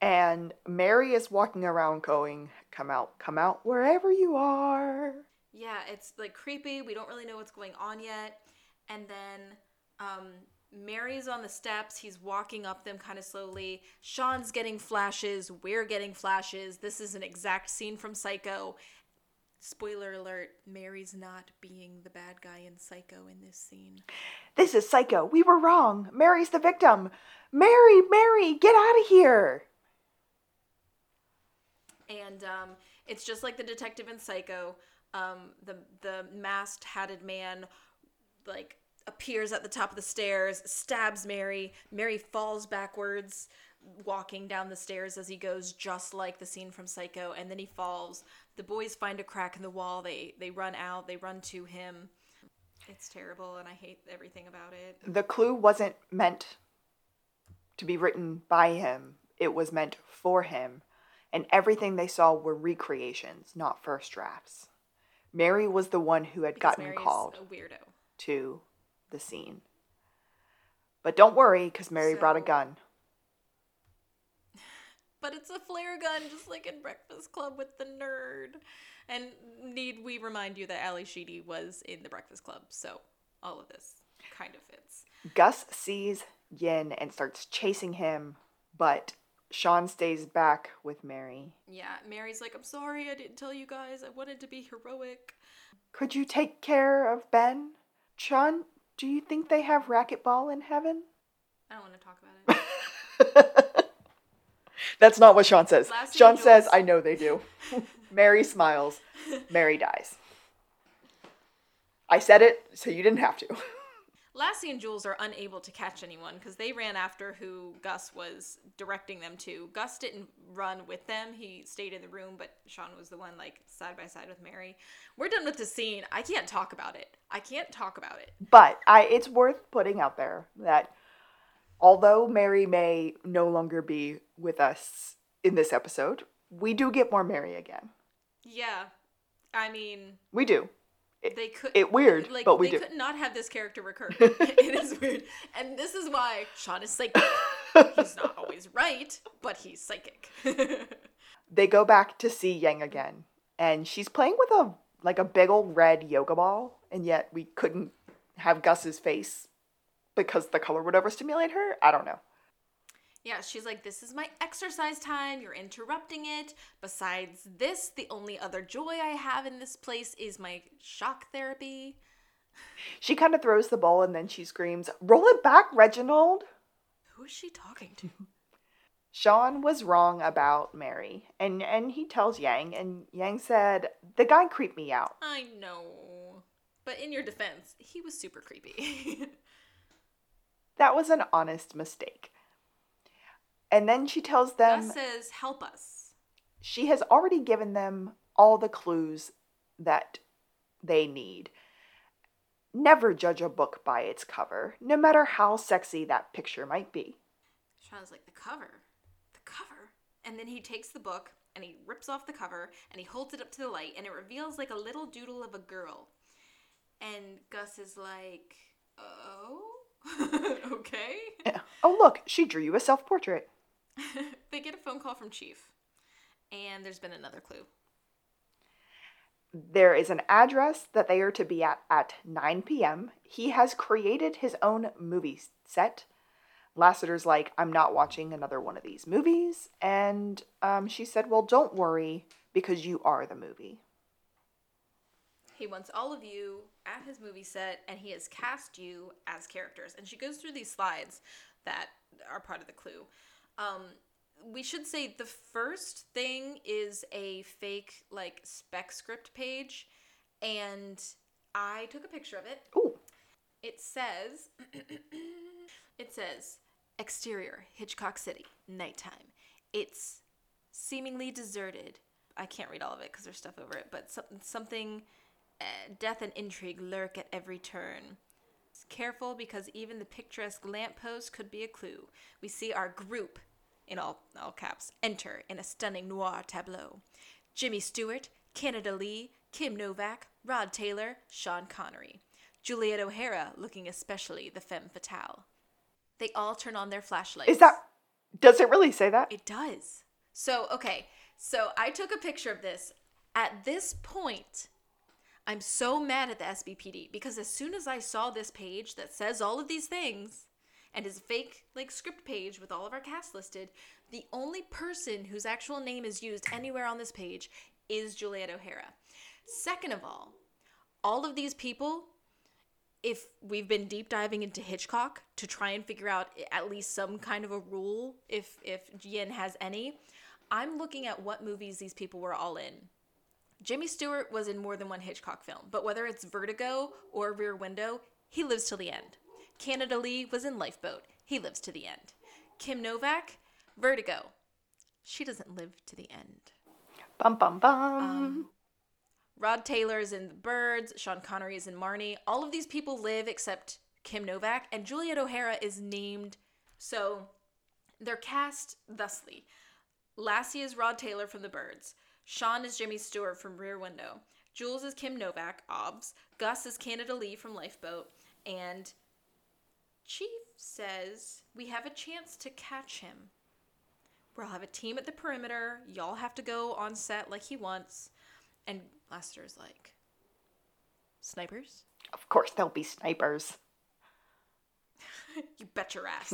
And Mary is walking around going, Come out, come out wherever you are. Yeah, it's like creepy. We don't really know what's going on yet. And then um, Mary's on the steps. He's walking up them kind of slowly. Shawn's getting flashes. We're getting flashes. This is an exact scene from Psycho. Spoiler alert Mary's not being the bad guy in Psycho in this scene. This is Psycho. We were wrong. Mary's the victim. Mary, Mary, get out of here. And um, it's just like the detective in Psycho. Um, the the masked hatted man like appears at the top of the stairs, stabs Mary. Mary falls backwards, walking down the stairs as he goes, just like the scene from Psycho. And then he falls. The boys find a crack in the wall. They they run out. They run to him. It's terrible, and I hate everything about it. The clue wasn't meant to be written by him, it was meant for him. And everything they saw were recreations, not first drafts. Mary was the one who had Because gotten Mary's called to the scene. But don't worry, because Mary brought a gun. But it's a flare gun, just like in Breakfast Club with the nerd. And need we remind you that Ally Sheedy was in the Breakfast Club, so all of this kind of fits. Gus sees Yin and starts chasing him, but Shawn stays back with Mary. Yeah, Mary's like, I'm sorry, I didn't tell you guys. I wanted to be heroic. Could you take care of Ben? Shawn, do you think they have racquetball in heaven? I don't want to talk about it. That's not what Shawn says. Last Shawn Angels- says, I know they do. Mary smiles. Mary dies. I said it, so you didn't have to. Lassie and Jules are unable to catch anyone because they ran after who Gus was directing them to. Gus didn't run with them. He stayed in the room, but Shawn was the one like side by side with Mary. We're done with the scene. I can't talk about it. I can't talk about it. But I, it's worth putting out there that although Mary may no longer be with us in this episode, we do get more Mary again. Yeah. I mean, We do. They could it weird, like but we they do. could not have this character recur. it is weird. And this is why Shawn is psychic. He's not always right, but he's psychic. They go back to see Yang again, and she's playing with a like a big old red yoga ball, and yet we couldn't have Gus's face because the color would overstimulate her. I don't know. Yeah, she's like, This is my exercise time. You're interrupting it. Besides this, the only other joy I have in this place is my shock therapy. She kind of throws the ball and then she screams, "Roll it back, Reginald!" Who is she talking to? Shawn was wrong about Mary, and and he tells Yang, and Yang said the guy creeped me out. I know. But in your defense, he was super creepy. That was an honest mistake. And then she tells them Gus says, Help us. she has already given them all the clues that they need. Never judge a book by its cover, no matter how sexy that picture might be. Shawn's like, The cover? The cover? And then he takes the book and he rips off the cover and he holds it up to the light and it reveals like a little doodle of a girl. And Gus is like, Oh? okay. Oh, look, she drew you a self portrait. they get a phone call from Chief. And there's been another clue. There is an address that they are to be at at 9 p.m. He has created his own movie set. Lassiter's like, I'm not watching another one of these movies. And um, she said, Well, don't worry, because you are the movie. He wants all of you at his movie set and he has cast you as characters. And she goes through these slides that are part of the clue. Um, we should say the first thing is a fake like spec script page, and I took a picture of it. Ooh. It says, it says, exterior Hitchcock City, nighttime. It's seemingly deserted. I can't read all of it because there's stuff over it, but some, something, uh, death and intrigue lurk at every turn. Careful because even the picturesque lamppost could be a clue. We see our group, in all, all caps, enter in a stunning noir tableau. Jimmy Stewart, Canada Lee, Kim Novak, Rod Taylor, Sean Connery. Juliet O'Hara looking especially the femme fatale. They all turn on their flashlights. Is that. Does it really say that? It does. So, okay. So I took a picture of this. At this point, I'm so mad at the SBPD because as soon as I saw this page that says all of these things and is a fake like script page with all of our cast listed, the only person whose actual name is used anywhere on this page is Juliet O'Hara. Second of all, all of these people if we've been deep diving into Hitchcock to try and figure out at least some kind of a rule if if Yin has any, I'm looking at what movies these people were all in. Jimmy Stewart was in more than one Hitchcock film, but whether it's Vertigo or Rear Window, he lives till the end. Canada Lee was in Lifeboat. He lives to the end. Kim Novak, Vertigo. She doesn't live to the end. Bum bum bum. Um, Rod Taylor is in The Birds. Sean Connery is in Marnie. All of these people live except Kim Novak, and Juliet O'Hara is named. So they're cast thusly Lassie is Rod Taylor from The Birds. Shawn is Jimmy Stewart from Rear Window. Jules is Kim Novak, OBS. Gus is Canada Lee from Lifeboat. And Chief says we have a chance to catch him. We'll have a team at the perimeter. Y'all have to go on set like he wants. And Lester's like, snipers? Of course, there'll be snipers. you bet your ass.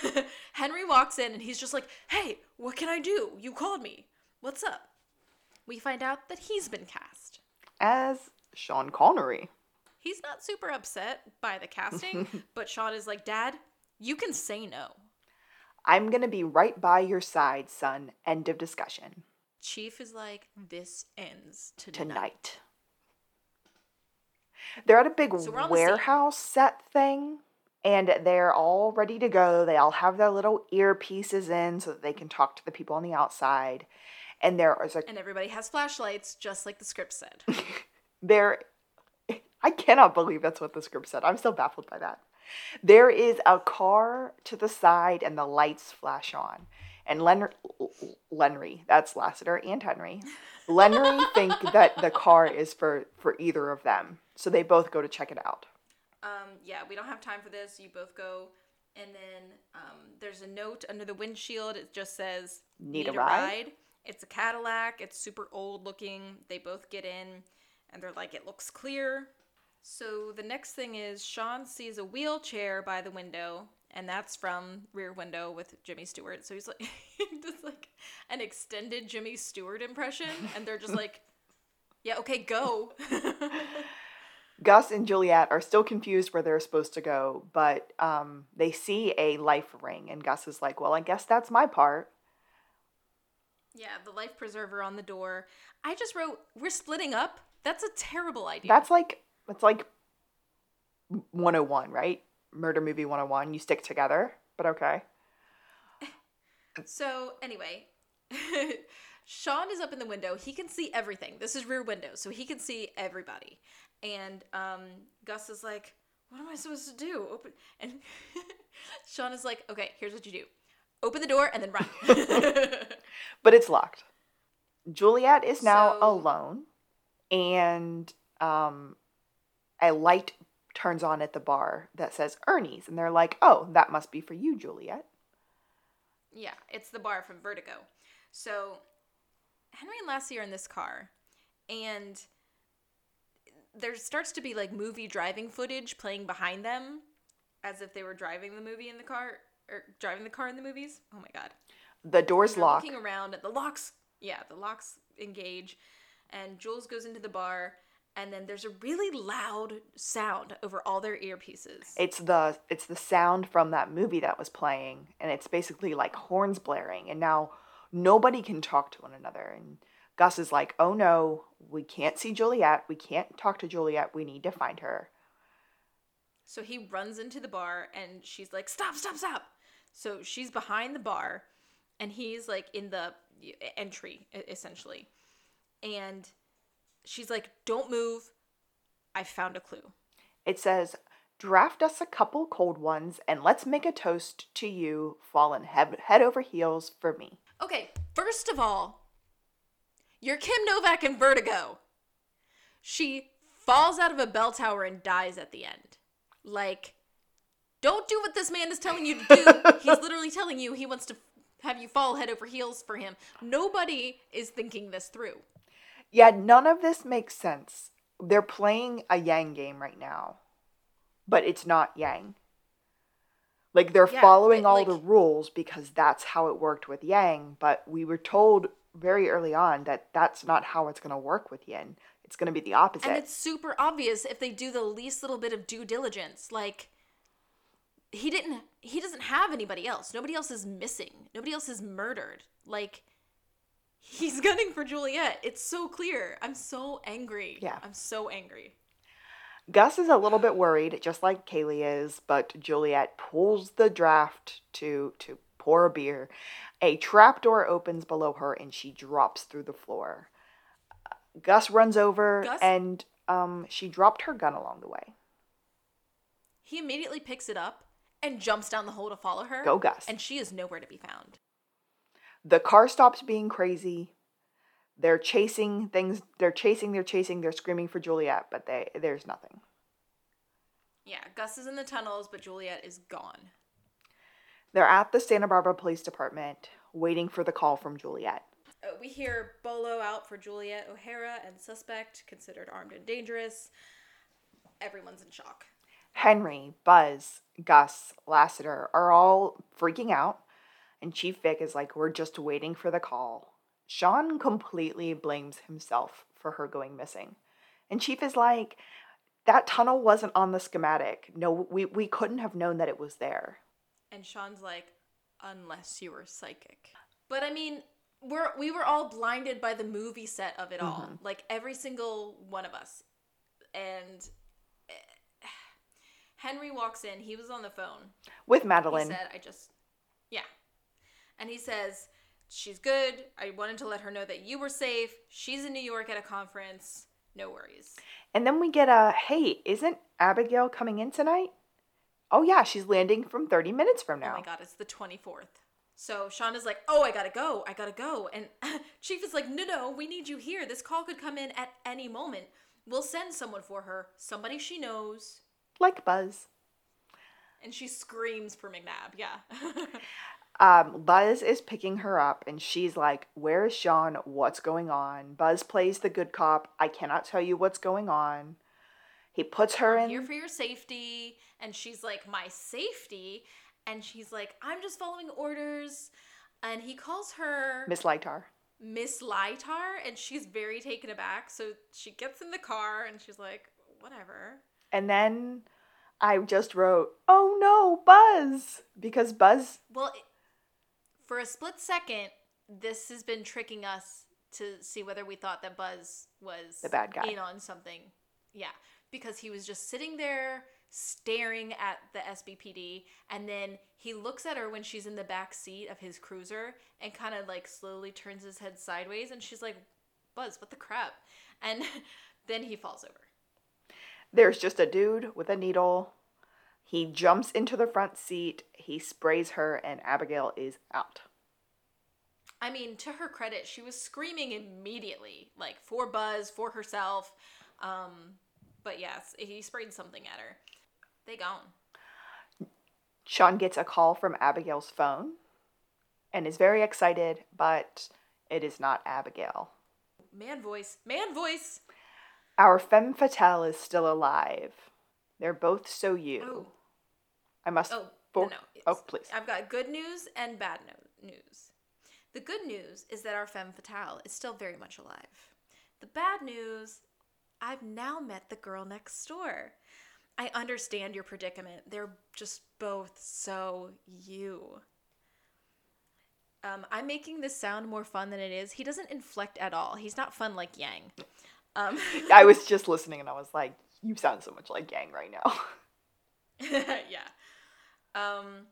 Henry walks in and he's just like, hey, what can I do? You called me. What's up? We find out that he's been cast. As Sean Connery. He's not super upset by the casting, but Shawn is like, Dad, you can say no. I'm gonna be right by your side, son. End of discussion. Chief is like, this ends tonight. Tonight. They're at a big So warehouse set thing, and they're all ready to go. They all have their little earpieces in so that they can talk to the people on the outside. And there is a And everybody has flashlights, just like the script said. there I cannot believe that's what the script said. I'm still baffled by that. There is a car to the side and the lights flash on. And Len- Lenry, that's Lassiter and Henry. Lenry think that the car is for for either of them. So they both go to check it out. Um, yeah, we don't have time for this. You both go. And then um, there's a note under the windshield. It just says, Need a ride?" It's a Cadillac. It's super old looking. They both get in and they're like, it looks clear. So the next thing is Shawn sees a wheelchair by the window, and that's from Rear Window with Jimmy Stewart. So he's like, does like an extended Jimmy Stewart impression, and they're just like, yeah, okay, go. Gus and Juliet are still confused where they're supposed to go, but um, they see a life ring, and Gus is like, "Well, I guess that's my part." Yeah, the life preserver on the door. I just wrote, we're splitting up. That's a terrible idea. That's like it's like 101, right? Murder movie 101. You stick together, but okay. So anyway, Shawn is up in the window. He can see everything. This is rear window, so he can see everybody. And um, Gus is like, "What am I supposed to do?" Open. And Shawn is like, "Okay, here's what you do: open the door and then run." But it's locked. Juliet is now So- alone, and um, a light turns on at the bar that says Ernie's, and they're like, "Oh, that must be for you, Juliet." yeah, it's the bar from Vertigo. So Henry and Lassie are in this car, and there starts to be like movie driving footage playing behind them, as if they were driving the movie in the car or driving the car in the movies. Oh my god. The doors They're lock. looking around at the locks. Yeah, the locks engage, and Jules goes into the bar, and then there's a really loud sound over all their earpieces. It's the it's the sound from that movie that was playing, and it's basically like horns blaring, and now nobody can talk to one another. And Gus is like, "Oh no, we can't see Juliet. We can't talk to Juliet. We need to find her." So he runs into the bar, and she's like, "Stop! Stop! Stop!" So she's behind the bar, and he's like in the entry essentially, and she's like, "Don't move. I found a clue." It says, "Draft us a couple cold ones and let's make a toast to you, fallen head, head over heels for me." Okay, first of all, you're Kim Novak in Vertigo. She falls out of a bell tower and dies at the end. Like, don't do what this man is telling you to do. He's literally telling you he wants to have you fall head over heels for him. Nobody is thinking this through. Yeah, none of this makes sense. They're playing a Yang game right now, but it's not Yang. Like they're yeah, following all like, the rules because that's how it worked with Yang, but we were told very early on that that's not how it's going to work with Yin. It's going to be the opposite. And it's super obvious if they do the least little bit of due diligence. Like he didn't he doesn't have anybody else. Nobody else is missing. Nobody else is murdered. Like he's gunning for Juliet. It's so clear. I'm so angry. Yeah. I'm so angry. Gus is a little bit worried, just like Kaylee is, but Juliet pulls the draft to to pour a beer. A trap door opens below her and she drops through the floor. Gus runs over Gus? and um, she dropped her gun along the way. He immediately picks it up and jumps down the hole to follow her. Go, Gus. And she is nowhere to be found. The car stops being crazy. They're chasing things. They're chasing. They're chasing. They're screaming for Juliet, but they there's nothing. Yeah, Gus is in the tunnels, but Juliet is gone. They're at the Santa Barbara Police Department waiting for the call from Juliet. Uh, we hear Bolo out for Juliet O'Hara and suspect considered armed and dangerous. Everyone's in shock. Henry, Buzz, Gus, Lassiter are all freaking out, and Chief Vick is like, We're just waiting for the call. Shawn completely blames himself for her going missing. And Chief is like, That tunnel wasn't on the schematic. No, we, we couldn't have known that it was there. And Shawn's like, unless you were psychic. But I mean, we're we were all blinded by the movie set of it all. Mm-hmm. Like every single one of us. And Henry walks in. He was on the phone with Madeline. He said, "I just, yeah," and he says, "She's good. I wanted to let her know that you were safe. She's in New York at a conference. No worries." And then we get a, "Hey, isn't Abigail coming in tonight?" Oh yeah, she's landing from 30 minutes from oh now. Oh my god, it's the 24th. So Shawn is like, "Oh, I gotta go. I gotta go." And Chief is like, "No, no, we need you here. This call could come in at any moment. We'll send someone for her. Somebody she knows." Like Buzz. And she screams for McNabb. Yeah. um, Buzz is picking her up, and she's like, "Where is Shawn? What's going on?" Buzz plays the good cop. I cannot tell you what's going on. He puts her in here for your safety, and she's like, "My safety," and she's like, "I'm just following orders." And he calls her Miss Lytar. Miss Lytar, and she's very taken aback. So she gets in the car, and she's like, "Whatever." And then I just wrote, "Oh no, Buzz," because Buzz. Well, for a split second, this has been tricking us to see whether we thought that Buzz was the bad guy in on something. Yeah, because he was just sitting there staring at the SBPD and then he looks at her when she's in the back seat of his cruiser and kind of like slowly turns his head sideways and she's like Buzz what the crap and then he falls over there's just a dude with a needle he jumps into the front seat he sprays her and Abigail is out I mean to her credit she was screaming immediately like for Buzz for herself um but yes, he sprayed something at her. They gone. Shawn gets a call from Abigail's phone and is very excited, but it is not Abigail. Man voice, man voice. Our femme fatale is still alive. They're both so you. Oh. I must. Oh, for- no, no. Oh, please. I've got good news and bad no- news. The good news is that our femme fatale is still very much alive. The bad news I've now met the girl next door. I understand your predicament. They're just both so you. Um, I'm making this sound more fun than it is. He doesn't inflect at all. He's not fun like Yang. Um, I was just listening and I was like, you sound so much like Yang right now. yeah. Um,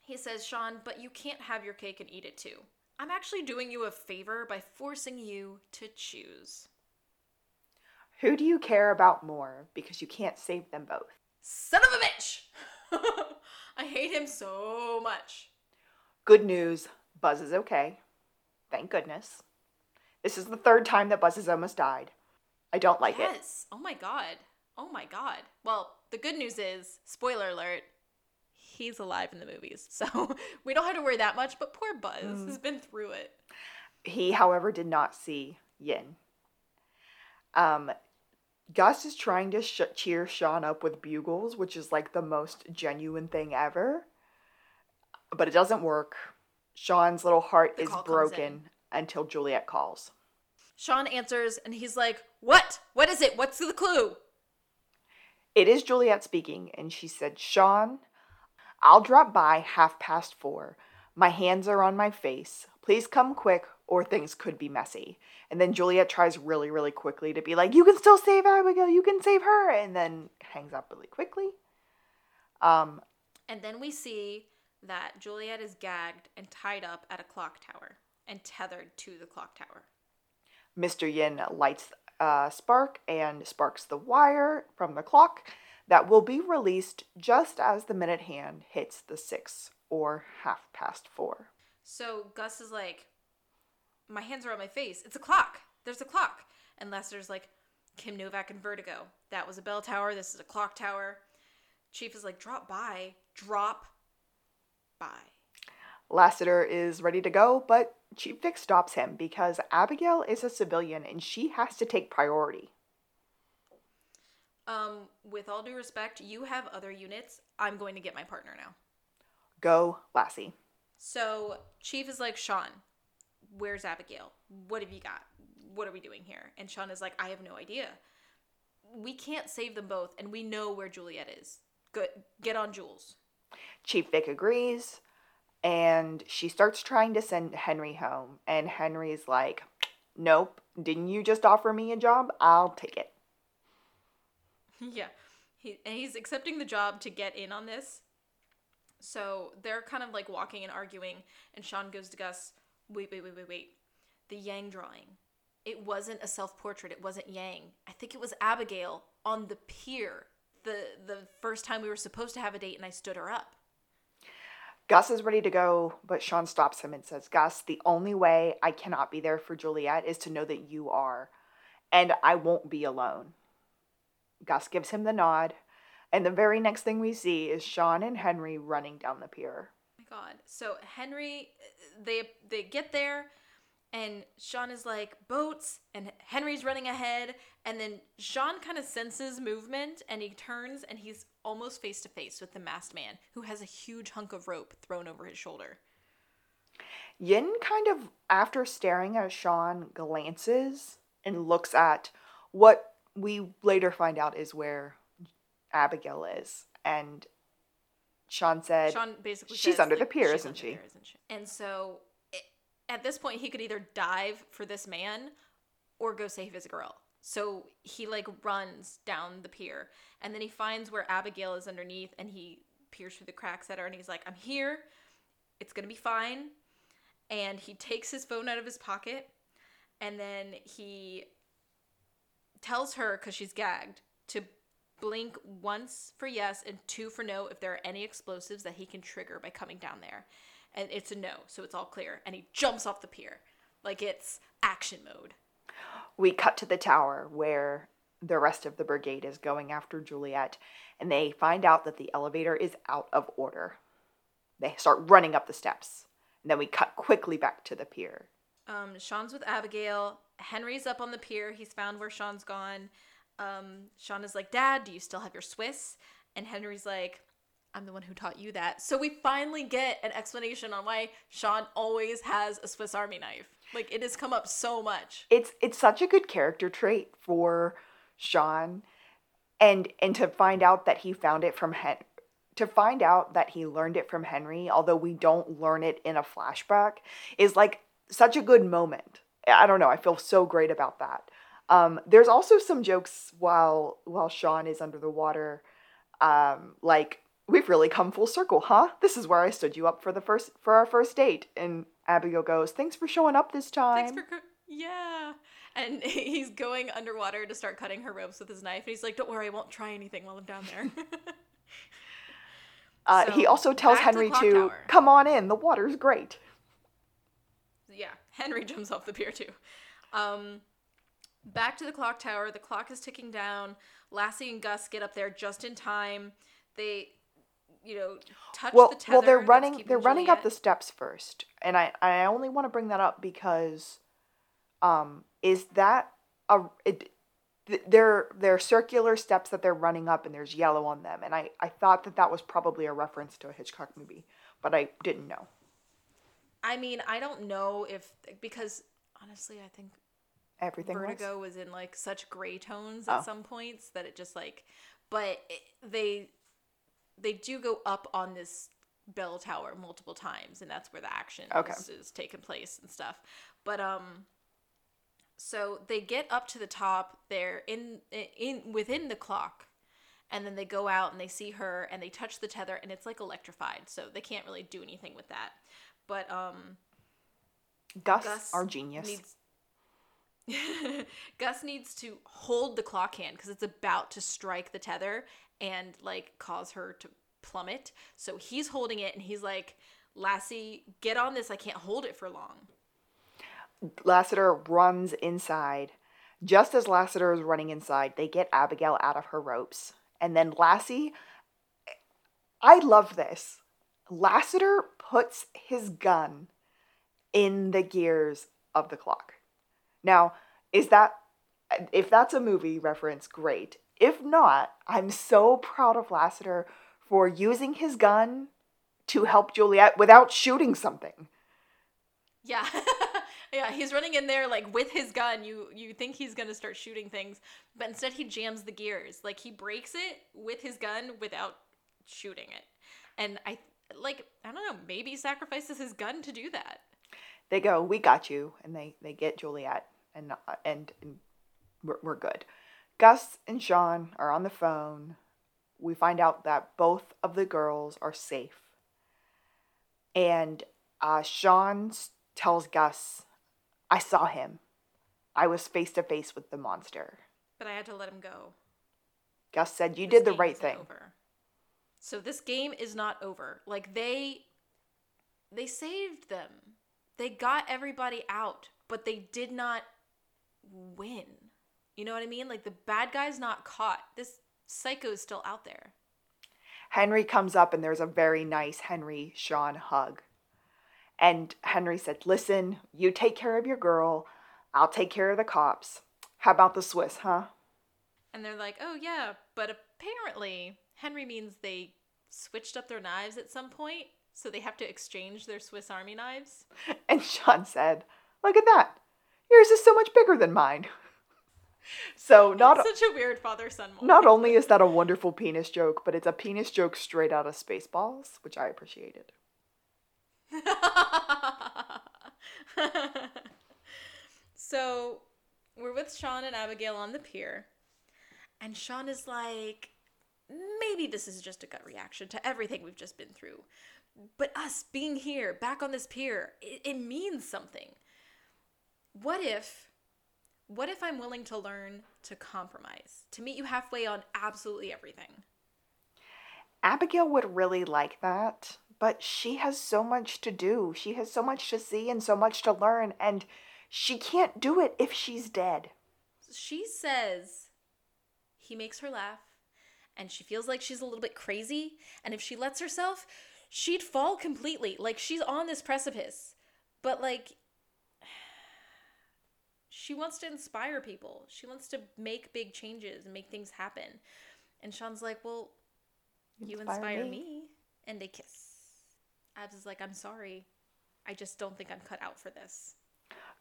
he says, Shawn, but you can't have your cake and eat it too. I'm actually doing you a favor by forcing you to choose. Who do you care about more because you can't save them both? Son of a bitch! I hate him so much. Good news Buzz is okay. Thank goodness. This is the third time that Buzz has almost died. I don't like yes. it. Yes. Oh my god. Oh my god. Well, the good news is, spoiler alert, he's alive in the movies. So we don't have to worry that much, but poor Buzz mm. has been through it. He, however, did not see Yin. Um, Gus is trying to sh- cheer Shawn up with bugles, which is like the most genuine thing ever. But it doesn't work. Shawn's little heart the is broken until Juliet calls. Shawn answers and he's like, What? What is it? What's the clue? It is Juliet speaking, and she said, Shawn, I'll drop by half past four. My hands are on my face. Please come quick, or things could be messy. And then Juliet tries really, really quickly to be like, You can still save Abigail, you can save her, and then hangs up really quickly. Um, and then we see that Juliet is gagged and tied up at a clock tower and tethered to the clock tower. Mr. Yin lights a spark and sparks the wire from the clock that will be released just as the minute hand hits the six or half past four. So Gus is like, My hands are on my face. It's a clock. There's a clock. And Lester's like, Kim Novak and Vertigo. That was a bell tower. This is a clock tower. Chief is like, Drop by. Drop by. Lassiter is ready to go, but Chief Vick stops him because Abigail is a civilian and she has to take priority. Um, with all due respect, you have other units. I'm going to get my partner now. Go, Lassie. So Chief is like, Shawn, where's Abigail? What have you got? What are we doing here? And Shawn is like, I have no idea. We can't save them both, and we know where Juliet is. Good, get on Jules. Chief Vic agrees, and she starts trying to send Henry home. And Henry's like, Nope, didn't you just offer me a job? I'll take it. Yeah. He, and he's accepting the job to get in on this. So they're kind of like walking and arguing, and Shawn goes to Gus, Wait, wait, wait, wait, wait. The Yang drawing. It wasn't a self portrait, it wasn't Yang. I think it was Abigail on the pier the the first time we were supposed to have a date and I stood her up. Gus is ready to go, but Shawn stops him and says, Gus, the only way I cannot be there for Juliet is to know that you are, and I won't be alone. Gus gives him the nod, and the very next thing we see is Shawn and Henry running down the pier. Oh my God. So Henry, they they get there, and Shawn is like boats, and Henry's running ahead, and then Shawn kind of senses movement, and he turns, and he's almost face to face with the masked man, who has a huge hunk of rope thrown over his shoulder. Yin kind of, after staring at Shawn, glances and looks at what we later find out is where Abigail is, and Shawn said, "Shawn basically she's says, under the pier, isn't she? Pier, isn't she?" And so at this point he could either dive for this man or go save his girl. So he like runs down the pier and then he finds where Abigail is underneath and he peers through the cracks at her and he's like, I'm here. It's going to be fine. And he takes his phone out of his pocket and then he tells her, because she's gagged, to blink once for yes and two for no if there are any explosives that he can trigger by coming down there and it's a no, so it's all clear. And he jumps off the pier like it's action mode. We cut to the tower where the rest of the brigade is going after Juliet, and they find out that the elevator is out of order. They start running up the steps, and then we cut quickly back to the pier. Um, Shawn's with Abigail. Henry's up on the pier. He's found where Shawn's gone. Um, Shawn is like, Dad, do you still have your Swiss? And Henry's like, I'm the one who taught you that. So we finally get an explanation on why Shawn always has a Swiss Army knife. Like it has come up so much. It's it's such a good character trait for Shawn and and to find out that he found it from Hen- to find out that he learned it from Henry, although we don't learn it in a flashback, is like such a good moment. I don't know. I feel so great about that. Um, there's also some jokes while while Shawn is under the water, um, like we've really come full circle, huh? This is where I stood you up for the first for our first date. And Abigail goes, "Thanks for showing up this time." Thanks for yeah. And he's going underwater to start cutting her ropes with his knife. And he's like, "Don't worry, I won't try anything while I'm down there." uh, so, he also tells Henry to, to come on in. The water's great. Yeah, Henry jumps off the pier too. Um, back to the clock tower. The clock is ticking down. Lassie and Gus get up there just in time. They you know touch well, the tether. Well, they're running. They're running up the steps first, and I I only want to bring that up because, um, is that a it, they're they're circular steps that they're running up, and there's yellow on them, and I I thought that that was probably a reference to a Hitchcock movie, but I didn't know. I mean, I don't know if because honestly, I think everything Vertigo was, was in like such gray tones at oh. some points that it just like, but it, they they do go up on this bell tower multiple times, and that's where the action okay. is, is taking place and stuff. But um, so they get up to the top. They're in in within the clock, and then they go out and they see her and they touch the tether, and it's like electrified, so they can't really do anything with that. But um, Gus, Gus our genius. Needs, Gus needs to hold the clock hand because it's about to strike the tether and like cause her to plummet. So he's holding it and he's like, Lassie, get on this. I can't hold it for long. Lassiter runs inside. Just as Lassiter is running inside, they get Abigail out of her ropes. And then Lassie, I love this. Lassiter puts his gun in the gears of the clock. Now, is that if that's a movie reference, great. If not, I'm so proud of Lassiter for using his gun to help Juliet without shooting something. Yeah. yeah, he's running in there like with his gun. You you think he's going to start shooting things, but instead he jams the gears. Like he breaks it with his gun without shooting it. And I like I don't know, maybe sacrifices his gun to do that. They go, "We got you." And they they get Juliet and and, and we're, we're good. Gus and Sean are on the phone. We find out that both of the girls are safe. And uh, Shawn tells Gus, I saw him. I was face to face with the monster. But I had to let him go. Gus said, You this did the right thing. Over. So this game is not over. Like they they saved them. They got everybody out, but they did not win. You know what I mean? Like the bad guy's not caught. This psycho's still out there. Henry comes up and there's a very nice Henry Shawn hug. And Henry said, Listen, you take care of your girl. I'll take care of the cops. How about the Swiss, huh? And they're like, Oh, yeah, but apparently Henry means they switched up their knives at some point, so they have to exchange their Swiss Army knives. And Shawn said, Look at that. Yours is so much bigger than mine. So not it's such a weird father son. Not only is that a wonderful penis joke, but it's a penis joke straight out of Spaceballs, which I appreciated. so we're with Shawn and Abigail on the pier, and Shawn is like, maybe this is just a gut reaction to everything we've just been through. But us being here, back on this pier, it, it means something. What if what if I'm willing to learn to compromise, to meet you halfway on absolutely everything? Abigail would really like that, but she has so much to do. She has so much to see and so much to learn, and she can't do it if she's dead. She says he makes her laugh, and she feels like she's a little bit crazy, and if she lets herself, she'd fall completely. Like she's on this precipice. But like she wants to inspire people. She wants to make big changes and make things happen. And Shawn's like, Well, you inspire, inspire me. me. And they kiss. Abs is like, I'm sorry. I just don't think I'm cut out for this.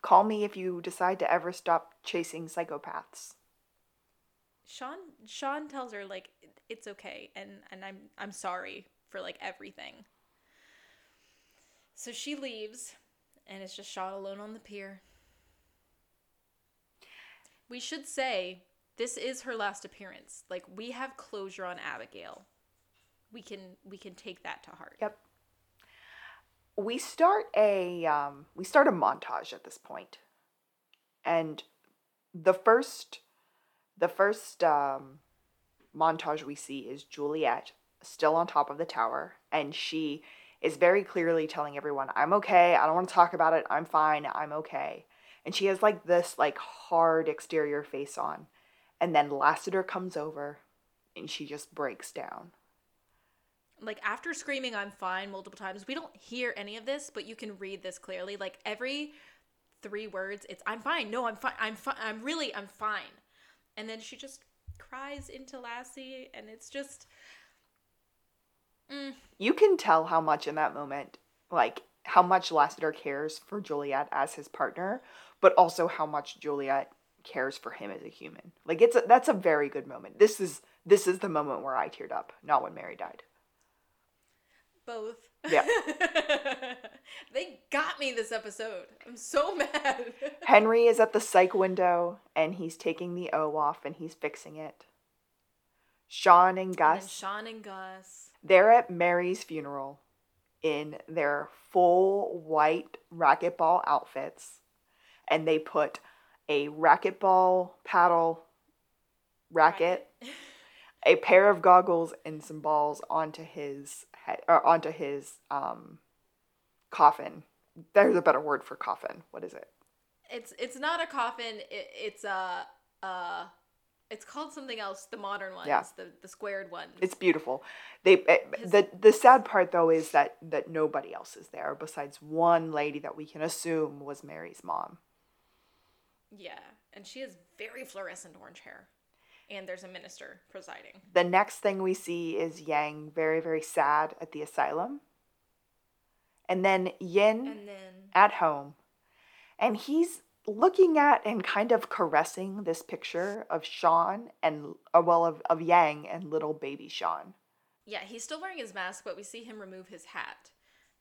Call me if you decide to ever stop chasing psychopaths. Shawn Shawn tells her like it's okay and and I'm I'm sorry for like everything. So she leaves and it's just Shawn alone on the pier. We should say this is her last appearance. Like we have closure on Abigail. We can we can take that to heart. Yep. We start a um, we start a montage at this point, and the first the first um, montage we see is Juliet still on top of the tower, and she is very clearly telling everyone, "I'm okay. I don't want to talk about it. I'm fine. I'm okay." And she has like this like hard exterior face on, and then Lassiter comes over, and she just breaks down. Like after screaming "I'm fine" multiple times, we don't hear any of this, but you can read this clearly. Like every three words, it's "I'm fine." No, I'm fine. I'm fine. I'm really. I'm fine. And then she just cries into Lassie, and it's just. Mm. You can tell how much in that moment, like how much Lassiter cares for Juliet as his partner, but also how much Juliet cares for him as a human. Like it's a, that's a very good moment. This is this is the moment where I teared up, not when Mary died. Both. Yeah. they got me this episode. I'm so mad. Henry is at the psych window and he's taking the O off and he's fixing it. Shawn and Gus. And Shawn and Gus. They're at Mary's funeral in their full white racquetball outfits and they put a racquetball paddle racket, racket. a pair of goggles and some balls onto his head or onto his um coffin. There's a better word for coffin. What is it? It's it's not a coffin. It, it's a uh it's called something else. The modern ones, yeah. the the squared ones. It's beautiful. They it, eh, His, the the sad part though is that that nobody else is there besides one lady that we can assume was Mary's mom. Yeah, and she has very fluorescent orange hair. And there's a minister presiding. The next thing we see is Yang very, very sad at the asylum. And then Yin and then... at home. And he's looking at and kind of caressing this picture of Shawn and, uh, well, of, of Yang and little baby Shawn. Yeah, he's still wearing his mask, but we see him remove his hat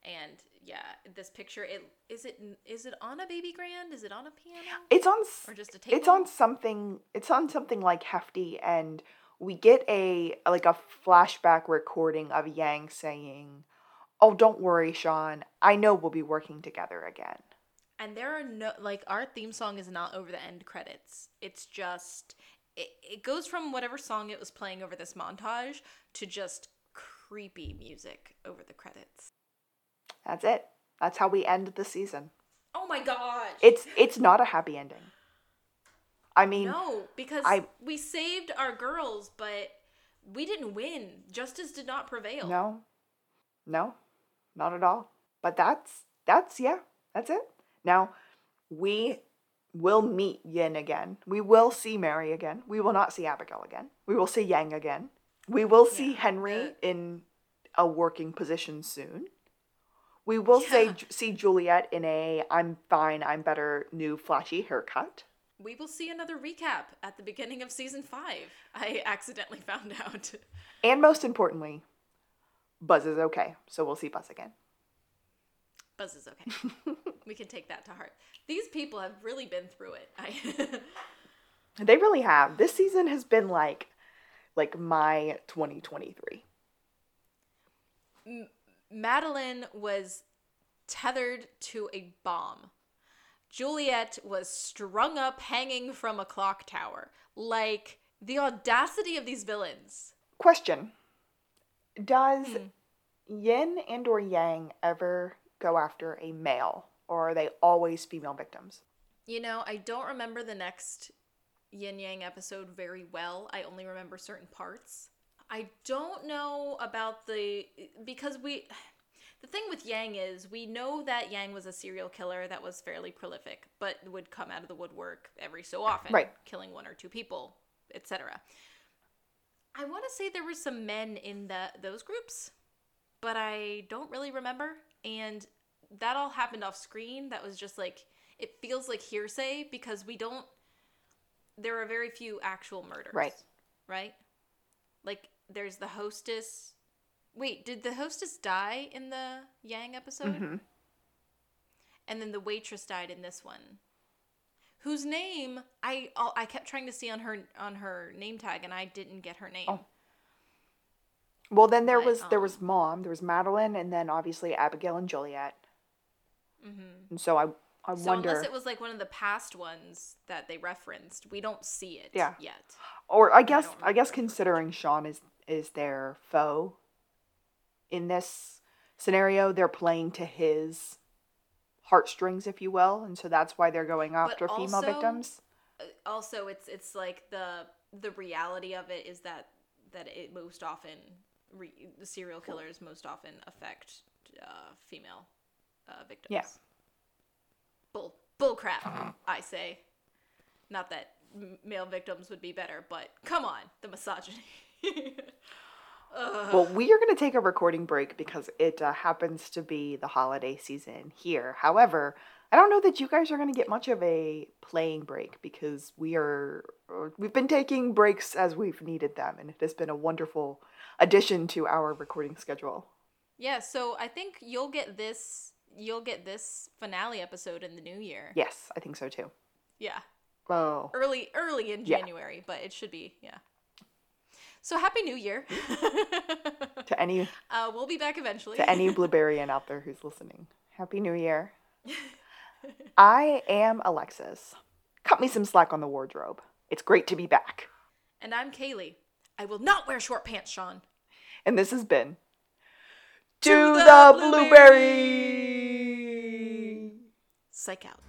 and yeah, this picture it is it is it on a baby grand? Is it on a piano? It's on or just a table. It's on something. It's on something like hefty, and we get a like a flashback recording of Yang saying, "Oh, don't worry, Shawn. I know we'll be working together again." And there are no like our theme song is not over the end credits. It's just it, it goes from whatever song it was playing over this montage to just creepy music over the credits. That's it. That's how we end the season. Oh my god. It's it's not a happy ending. I mean, no, because I, we saved our girls, but we didn't win. Justice did not prevail. No, no, not at all. But that's that's yeah, that's it. Now we will meet Yin again. We will see Mary again. We will not see Abigail again. We will see Yang again. We will see yeah, Henry in a working position soon. We will yeah. say see Juliet in a I'm fine, I'm better new flashy haircut. We will see another recap at the beginning of season 5. I accidentally found out. And most importantly, Buzz is okay. So we'll see Buzz again. Buzz is okay. we can take that to heart. These people have really been through it. I They really have. This season has been like like my 2023. Madeline was tethered to a bomb. Juliet was strung up hanging from a clock tower. Like, the audacity of these villains. Question Does hmm. yin and or yang ever go after a male, or are they always female victims? You know, I don't remember the next yin yang episode very well. I only remember certain parts. I don't know about the because we the thing with Yang is we know that Yang was a serial killer that was fairly prolific, but would come out of the woodwork every so often, right. killing one or two people, etc. I want to say there were some men in the those groups, but I don't really remember. And that all happened off screen. That was just like it feels like hearsay because we don't. There are very few actual murders. Right right? Like there's the hostess. Wait, did the hostess die in the Yang episode? hmm And then the waitress died in this one. Whose name I I kept trying to see on her on her name tag and I didn't get her name. Oh. Well, then there But, was there um, was mom, there was Madeline, and then obviously Abigail and Juliet. Mm-hmm. And so I I So wonder, unless it was like one of the past ones that they referenced, we don't see it Yeah. yet. or I guess don't I guess considering Shawn is is their foe. In this scenario, they're playing to his heartstrings, if you will, and so that's why they're going after female victims. Uh, Also, it's it's like the the reality of it is that that it most often re- the serial killers most often affect uh, female uh, victims. Yeah. Bull bull crap, I say. Not that male victims would be better, but come on, the misogyny. Well, we are going to take a recording break because it uh, happens to be the holiday season here. However, I don't know that you guys are going to get much of a playing break because we are uh, we've been taking breaks as we've needed them and it has been a wonderful addition to our recording schedule. yeah, so I think you'll get this you'll get this finale episode in the new year. Yes, I think so too. Yeah. Oh, early early in Yeah. January, but it should be yeah. So happy New Year! to any uh, we'll be back eventually. to any blueberryan out there who's listening. Happy New Year. I am Alexis. Cut me some slack on the wardrobe. It's great to be back. and I'm Kaylee. I will not wear short pants, Shawn. And this has been To the. Blueberry. Psych out.